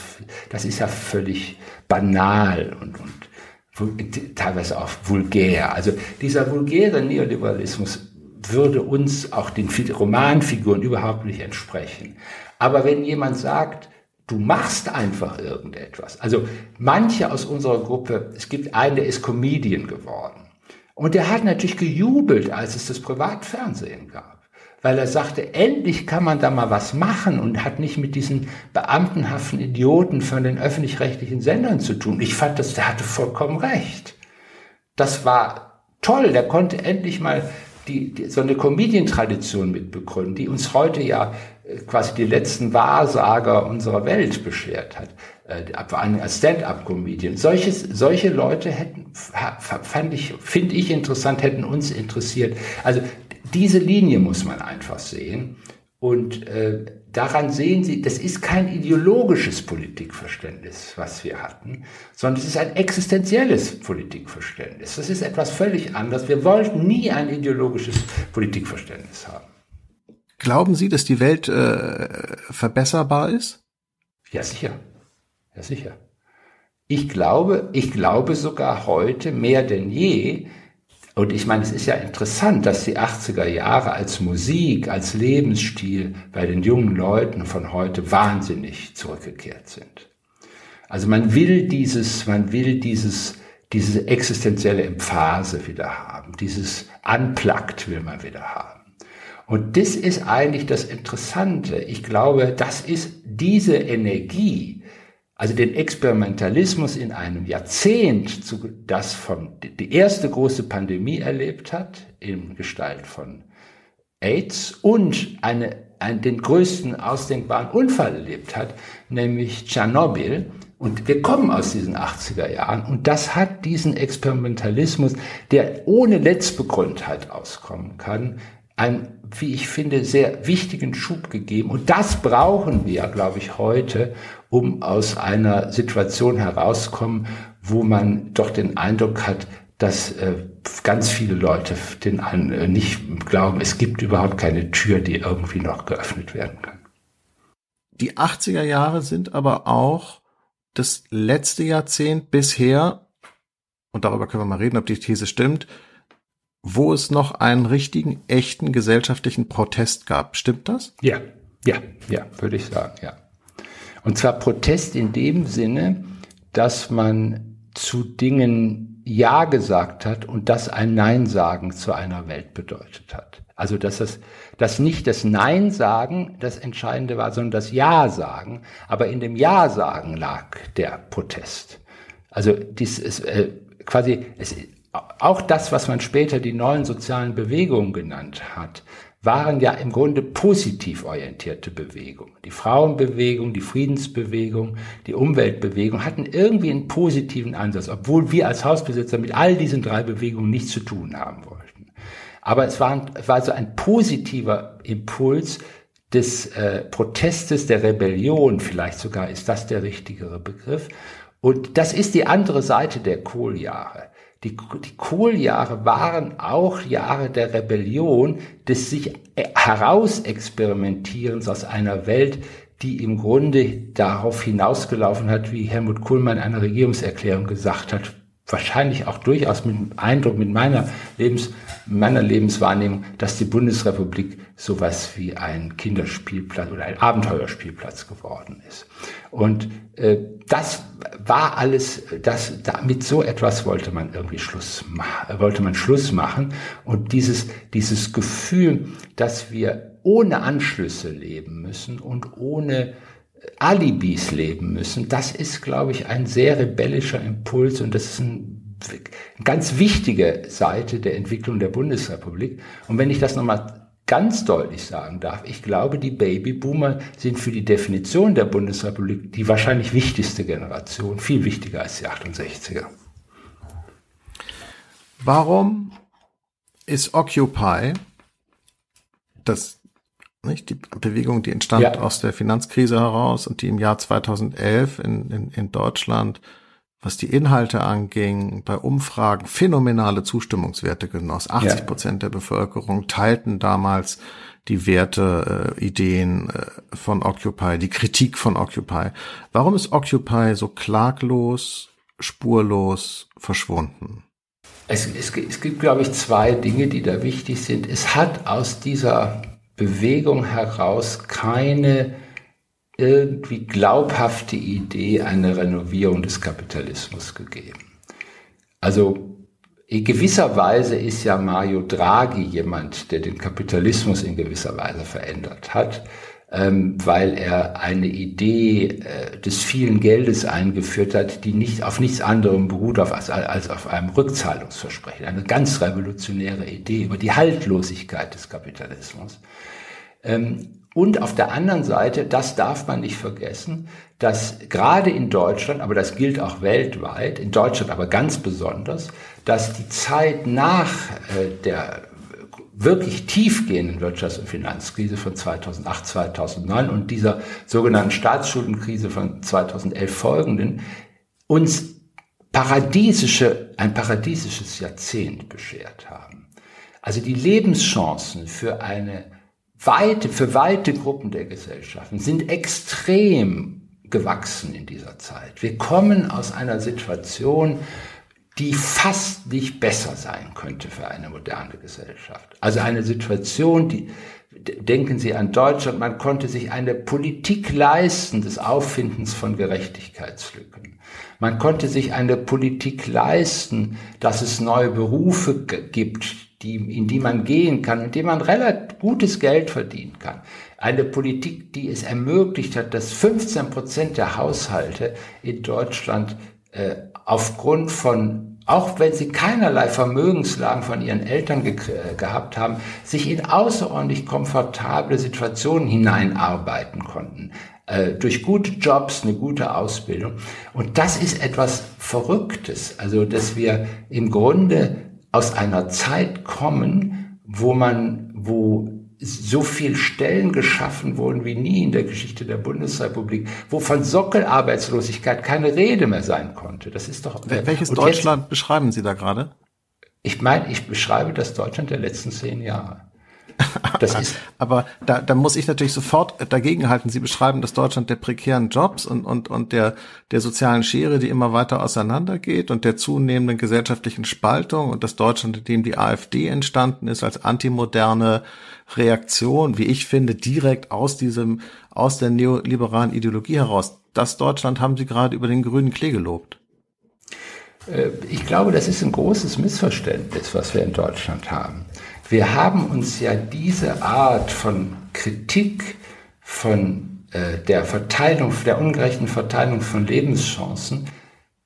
das ist ja völlig banal und, und teilweise auch vulgär. Also dieser vulgäre Neoliberalismus würde uns auch den Romanfiguren überhaupt nicht entsprechen. Aber wenn jemand sagt, du machst einfach irgendetwas, also manche aus unserer Gruppe, es gibt einen, der ist Comedian geworden. Und der hat natürlich gejubelt, als es das Privatfernsehen gab weil er sagte, endlich kann man da mal was machen und hat nicht mit diesen beamtenhaften Idioten von den öffentlich-rechtlichen Sendern zu tun. Ich fand das, der hatte vollkommen recht. Das war toll, der konnte endlich mal die, die, so eine Comedian-Tradition mitbegründen, die uns heute ja quasi die letzten Wahrsager unserer Welt beschert hat. Äh, vor allem als Stand-up-Comedian. Solches, solche Leute hätten, fand ich, finde ich interessant, hätten uns interessiert. Also diese Linie muss man einfach sehen. Und äh, daran sehen Sie, das ist kein ideologisches Politikverständnis, was wir hatten, sondern es ist ein existenzielles Politikverständnis. Das ist etwas völlig anderes. Wir wollten nie ein ideologisches Politikverständnis haben. Glauben Sie, dass die Welt äh, verbesserbar ist? Ja, sicher. Sicher. Ich glaube, ich glaube sogar heute mehr denn je, und ich meine, es ist ja interessant, dass die 80er Jahre als Musik, als Lebensstil bei den jungen Leuten von heute wahnsinnig zurückgekehrt sind. Also man will dieses, man will dieses, diese existenzielle Emphase wieder haben, dieses Unplugged will man wieder haben. Und das ist eigentlich das Interessante. Ich glaube, das ist diese Energie, also den Experimentalismus in einem Jahrzehnt, das von, die erste große Pandemie erlebt hat, in Gestalt von AIDS und eine, einen, den größten ausdenkbaren Unfall erlebt hat, nämlich Tschernobyl. Und wir kommen aus diesen 80er Jahren und das hat diesen Experimentalismus, der ohne Letztbegründheit auskommen kann, einen, wie ich finde, sehr wichtigen Schub gegeben. Und das brauchen wir, glaube ich, heute, um aus einer Situation herauskommen, wo man doch den Eindruck hat, dass äh, ganz viele Leute den äh, nicht glauben, es gibt überhaupt keine Tür, die irgendwie noch geöffnet werden kann. Die 80er Jahre sind aber auch das letzte Jahrzehnt bisher, und darüber können wir mal reden, ob die These stimmt, wo es noch einen richtigen, echten gesellschaftlichen Protest gab. Stimmt das? Ja, ja, ja, würde ich sagen, ja. Und zwar Protest in dem Sinne, dass man zu Dingen Ja gesagt hat und das ein Nein sagen zu einer Welt bedeutet hat. Also dass das dass nicht das Nein sagen das Entscheidende war, sondern das Ja sagen. Aber in dem Ja sagen lag der Protest. Also dies ist äh, quasi es, auch das, was man später die neuen sozialen Bewegungen genannt hat, waren ja im Grunde positiv orientierte Bewegungen. Die Frauenbewegung, die Friedensbewegung, die Umweltbewegung hatten irgendwie einen positiven Ansatz, obwohl wir als Hausbesitzer mit all diesen drei Bewegungen nichts zu tun haben wollten. Aber es war, war so ein positiver Impuls des äh, Protestes, der Rebellion, vielleicht sogar ist das der richtigere Begriff. Und das ist die andere Seite der Kohljahre. Die, die Kohljahre waren auch Jahre der Rebellion, des sich herausexperimentierens aus einer Welt, die im Grunde darauf hinausgelaufen hat, wie Helmut Kuhlmann in einer Regierungserklärung gesagt hat, wahrscheinlich auch durchaus mit dem Eindruck, mit meiner, Lebens, meiner Lebenswahrnehmung, dass die Bundesrepublik sowas wie ein Kinderspielplatz oder ein Abenteuerspielplatz geworden ist. Und äh, das war alles, das, da, mit so etwas wollte man irgendwie Schluss machen, wollte man Schluss machen. Und dieses, dieses Gefühl, dass wir ohne Anschlüsse leben müssen und ohne Alibis leben müssen, das ist, glaube ich, ein sehr rebellischer Impuls und das ist ein, ganz wichtige Seite der Entwicklung der Bundesrepublik. Und wenn ich das nochmal ganz deutlich sagen darf, ich glaube, die Babyboomer sind für die Definition der Bundesrepublik die wahrscheinlich wichtigste Generation, viel wichtiger als die 68er. Warum ist Occupy das nicht? Die Bewegung, die entstand ja. aus der Finanzkrise heraus und die im Jahr 2011 in, in, in Deutschland, was die Inhalte anging, bei Umfragen phänomenale Zustimmungswerte genoss. 80 Prozent ja. der Bevölkerung teilten damals die Werte, äh, Ideen äh, von Occupy, die Kritik von Occupy. Warum ist Occupy so klaglos, spurlos verschwunden? Es, es, es gibt, glaube ich, zwei Dinge, die da wichtig sind. Es hat aus dieser Bewegung heraus keine irgendwie glaubhafte Idee einer Renovierung des Kapitalismus gegeben. Also in gewisser Weise ist ja Mario Draghi jemand, der den Kapitalismus in gewisser Weise verändert hat, ähm, weil er eine Idee äh, des vielen Geldes eingeführt hat, die nicht auf nichts anderem beruht als, auf einem Rückzahlungsversprechen. Eine ganz revolutionäre Idee über die Haltlosigkeit des Kapitalismus. Ähm, und auf der anderen Seite, das darf man nicht vergessen, dass gerade in Deutschland, aber das gilt auch weltweit, in Deutschland aber ganz besonders, dass die Zeit nach äh, der wirklich tiefgehenden Wirtschafts- und Finanzkrise von 2008, 2009 und dieser sogenannten Staatsschuldenkrise von 2011 folgenden uns paradiesische, ein paradiesisches Jahrzehnt beschert haben. Also die Lebenschancen für eine weite, für weite Gruppen der Gesellschaften sind extrem gewachsen in dieser Zeit. Wir kommen aus einer Situation, die fast nicht besser sein könnte für eine moderne Gesellschaft. Also eine Situation, die, denken Sie an Deutschland, man konnte sich eine Politik leisten des Auffindens von Gerechtigkeitslücken. Man konnte sich eine Politik leisten, dass es neue Berufe gibt, die, in die man gehen kann, in die man relativ gutes Geld verdienen kann. Eine Politik, die es ermöglicht hat, dass 15 Prozent der Haushalte in Deutschland äh, aufgrund von auch wenn sie keinerlei Vermögenslagen von ihren Eltern ge äh, gehabt haben, sich in außerordentlich komfortable Situationen hineinarbeiten konnten. Äh, durch gute Jobs, eine gute Ausbildung. Und das ist etwas Verrücktes. Also, dass wir im Grunde aus einer Zeit kommen, wo man, wo so viel Stellen geschaffen wurden wie nie in der Geschichte der Bundesrepublik, wo von Sockelarbeitslosigkeit keine Rede mehr sein konnte. Das ist doch. Welches Deutschland jetzt, beschreiben Sie da gerade? Ich meine, ich beschreibe das Deutschland der letzten zehn Jahre. Aber da, da muss ich natürlich sofort dagegenhalten. Sie beschreiben das Deutschland der prekären Jobs und, und, und der, der sozialen Schere, die immer weiter auseinandergeht und der zunehmenden gesellschaftlichen Spaltung und das Deutschland, in dem die AfD entstanden ist als antimoderne Reaktion, wie ich finde, direkt aus diesem, aus der neoliberalen Ideologie heraus. Das Deutschland haben Sie gerade über den grünen Klee gelobt. Äh, ich glaube, das ist ein großes Missverständnis, was wir in Deutschland haben. Wir haben uns ja diese Art von Kritik von äh, der Verteilung, der ungerechten Verteilung von Lebenschancen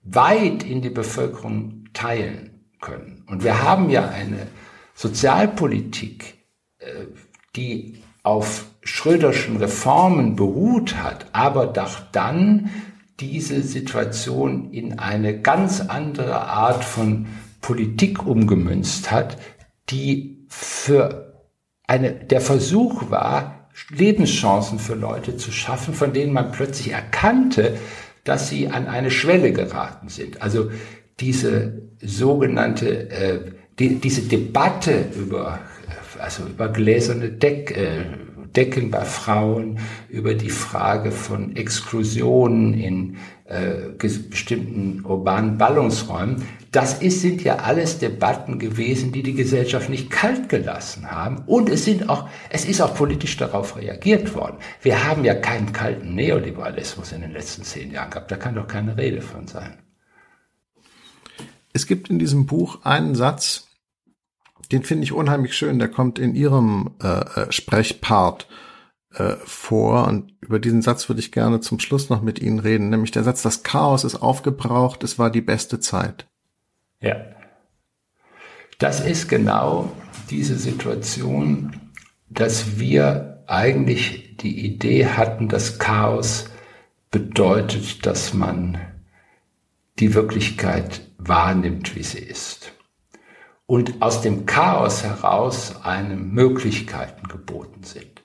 weit in die Bevölkerung teilen können. Und wir haben ja eine Sozialpolitik, äh, die auf Schröderschen Reformen beruht hat, aber doch dann diese Situation in eine ganz andere Art von Politik umgemünzt hat, die für eine, der Versuch war, Lebenschancen für Leute zu schaffen, von denen man plötzlich erkannte, dass sie an eine Schwelle geraten sind. Also diese sogenannte, äh, die, diese Debatte über, also über gläserne Deck, äh, Decken bei Frauen, über die Frage von Exklusionen in äh, bestimmten urbanen Ballungsräumen, das ist, sind ja alles Debatten gewesen, die die Gesellschaft nicht kalt gelassen haben. Und es sind auch, es ist auch politisch darauf reagiert worden. Wir haben ja keinen kalten Neoliberalismus in den letzten zehn Jahren gehabt. Da kann doch keine Rede von sein. Es gibt in diesem Buch einen Satz, den finde ich unheimlich schön. Der kommt in Ihrem äh, äh Sprechpart äh, vor und über diesen Satz würde ich gerne zum Schluss noch mit Ihnen reden, nämlich der Satz, das Chaos ist aufgebraucht, es war die beste Zeit. Ja. Das ist genau diese Situation, dass wir eigentlich die Idee hatten, dass Chaos bedeutet, dass man die Wirklichkeit wahrnimmt, wie sie ist. Und aus dem Chaos heraus einem Möglichkeiten geboten sind.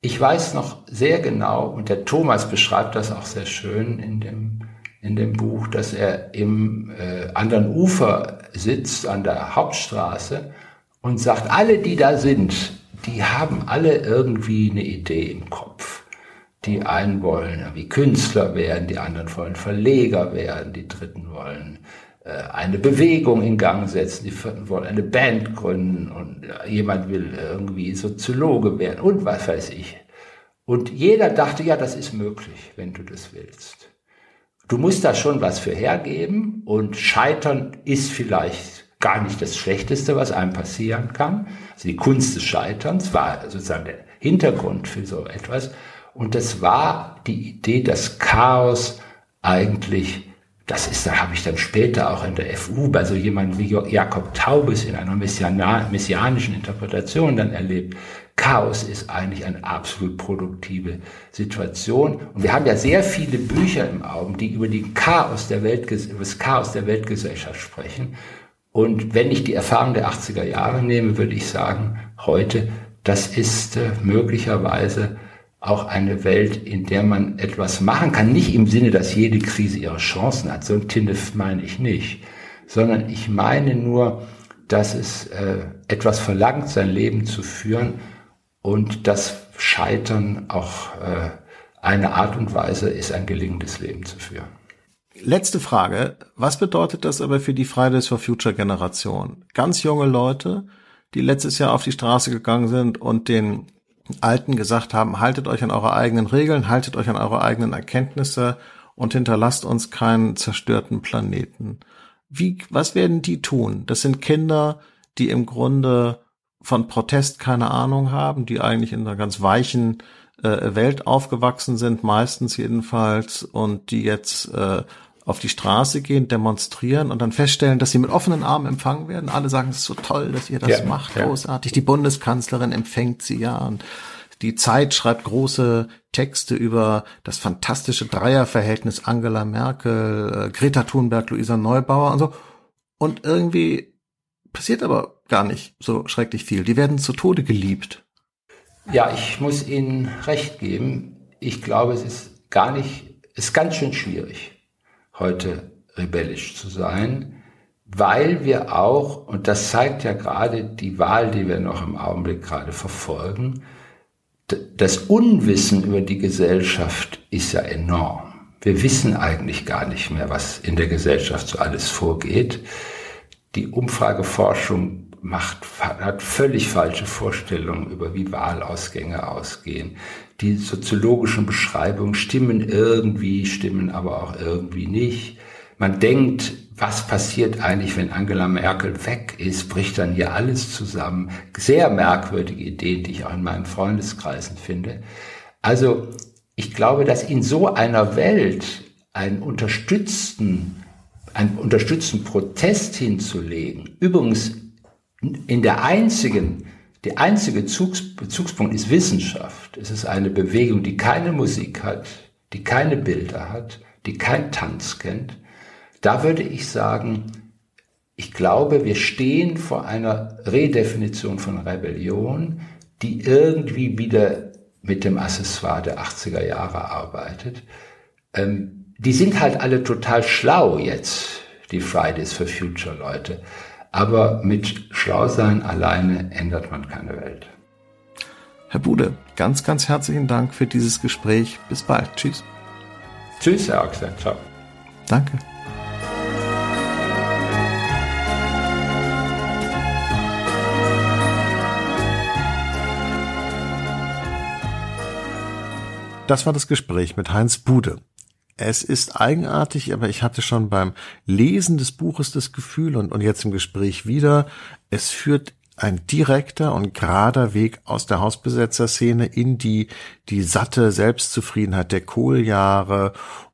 Ich weiß noch sehr genau, und der Thomas beschreibt das auch sehr schön in dem in dem Buch, dass er im äh, anderen Ufer sitzt, an der Hauptstraße und sagt, alle, die da sind, die haben alle irgendwie eine Idee im Kopf. Die einen wollen wie Künstler werden, die anderen wollen Verleger werden, die dritten wollen eine Bewegung in Gang setzen, die wollen eine Band gründen und äh, jemand will irgendwie Soziologe werden und was weiß ich. Und jeder dachte, ja, das ist möglich, wenn du das willst. Du musst da schon was für hergeben und Scheitern ist vielleicht gar nicht das Schlechteste, was einem passieren kann. Also die Kunst des Scheiterns war sozusagen der Hintergrund für so etwas. Und das war die Idee, dass Chaos eigentlich, das ist, da habe ich dann später auch in der FU bei so jemandem wie Jakob Taubes in einer messianischen Interpretation dann erlebt. Chaos ist eigentlich eine absolut produktive Situation. Und wir haben ja sehr viele Bücher im Augen, die über, die Chaos der Welt, über das Chaos der Weltgesellschaft sprechen. Und wenn ich die Erfahrung der 80er Jahre nehme, würde ich sagen, heute, das ist äh, möglicherweise auch eine Welt, in der man etwas machen kann. Nicht im Sinne, dass jede Krise ihre Chancen hat. So ein Tinnef meine ich nicht. Sondern ich meine nur, dass es äh, etwas verlangt, sein Leben zu führen und das Scheitern auch äh, eine Art und Weise ist, ein gelingendes Leben zu führen. Letzte Frage. Was bedeutet das aber für die Fridays for Future Generation? Ganz junge Leute, die letztes Jahr auf die Straße gegangen sind und den Alten gesagt haben, haltet euch an eure eigenen Regeln, haltet euch an eure eigenen Erkenntnisse und hinterlasst uns keinen zerstörten Planeten. Wie, was werden die tun? Das sind Kinder, die im Grunde von Protest keine Ahnung haben, die eigentlich in einer ganz weichen äh, Welt aufgewachsen sind, meistens jedenfalls, und die jetzt äh, auf die Straße gehen, demonstrieren und dann feststellen, dass sie mit offenen Armen empfangen werden. Alle sagen, es ist so toll, dass ihr das ja, macht, ja. großartig. Die Bundeskanzlerin empfängt sie ja und die Zeit schreibt große Texte über das fantastische Dreierverhältnis Angela Merkel, äh, Greta Thunberg, Luisa Neubauer und so. Und irgendwie passiert aber gar nicht so schrecklich viel. Die werden zu Tode geliebt. Ja, ich muss Ihnen recht geben. Ich glaube, es ist gar nicht, es ist ganz schön schwierig heute rebellisch zu sein, weil wir auch, und das zeigt ja gerade die Wahl, die wir noch im Augenblick gerade verfolgen, das Unwissen über die Gesellschaft ist ja enorm. Wir wissen eigentlich gar nicht mehr, was in der Gesellschaft so alles vorgeht. Die Umfrageforschung macht, hat völlig falsche Vorstellungen über wie Wahlausgänge ausgehen die soziologischen Beschreibungen stimmen irgendwie, stimmen aber auch irgendwie nicht. Man denkt, was passiert eigentlich, wenn Angela Merkel weg ist? Bricht dann hier alles zusammen? Sehr merkwürdige Ideen, die ich auch in meinen Freundeskreisen finde. Also ich glaube, dass in so einer Welt einen unterstützten, einen unterstützten Protest hinzulegen, übrigens in der einzigen der einzige Bezugs Bezugspunkt ist Wissenschaft. Es ist eine Bewegung, die keine Musik hat, die keine Bilder hat, die kein Tanz kennt. Da würde ich sagen, ich glaube, wir stehen vor einer Redefinition von Rebellion, die irgendwie wieder mit dem Accessoire der 80er Jahre arbeitet. Ähm, die sind halt alle total schlau jetzt, die Fridays for Future Leute. Aber mit Schlausein alleine ändert man keine Welt. Herr Bude, ganz, ganz herzlichen Dank für dieses Gespräch. Bis bald. Tschüss. Tschüss, Herr Axel. Ciao. Danke. Das war das Gespräch mit Heinz Bude. Es ist eigenartig, aber ich hatte schon beim Lesen des Buches das Gefühl und, und jetzt im Gespräch wieder, es führt ein direkter und gerader Weg aus der Hausbesetzerszene in die, die satte Selbstzufriedenheit der Kohljahre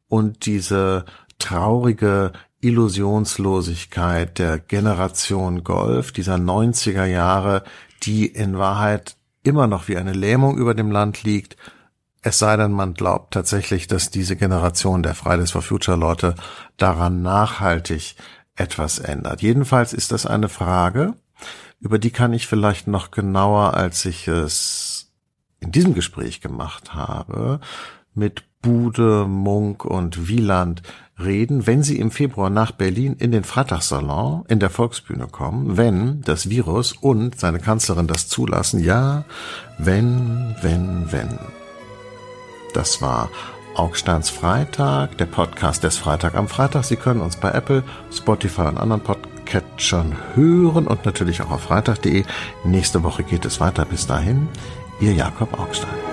und diese traurige Illusionslosigkeit der Generation Golf, dieser 90er Jahre, die in Wahrheit immer noch wie eine Lähmung über dem Land liegt, es sei denn, man glaubt tatsächlich, dass diese Generation der Fridays for Future Leute daran nachhaltig etwas ändert. Jedenfalls ist das eine Frage, über die kann ich vielleicht noch genauer, als ich es in diesem Gespräch gemacht habe, mit Bude, Munk und Wieland reden, wenn sie im Februar nach Berlin in den Freitagssalon in der Volksbühne kommen, wenn das Virus und seine Kanzlerin das zulassen. Ja, wenn, wenn, wenn. Das war Augsteins Freitag, der Podcast des Freitag am Freitag. Sie können uns bei Apple, Spotify und anderen Podcatchern hören und natürlich auch auf freitag.de. Nächste Woche geht es weiter. Bis dahin, Ihr Jakob Augstein.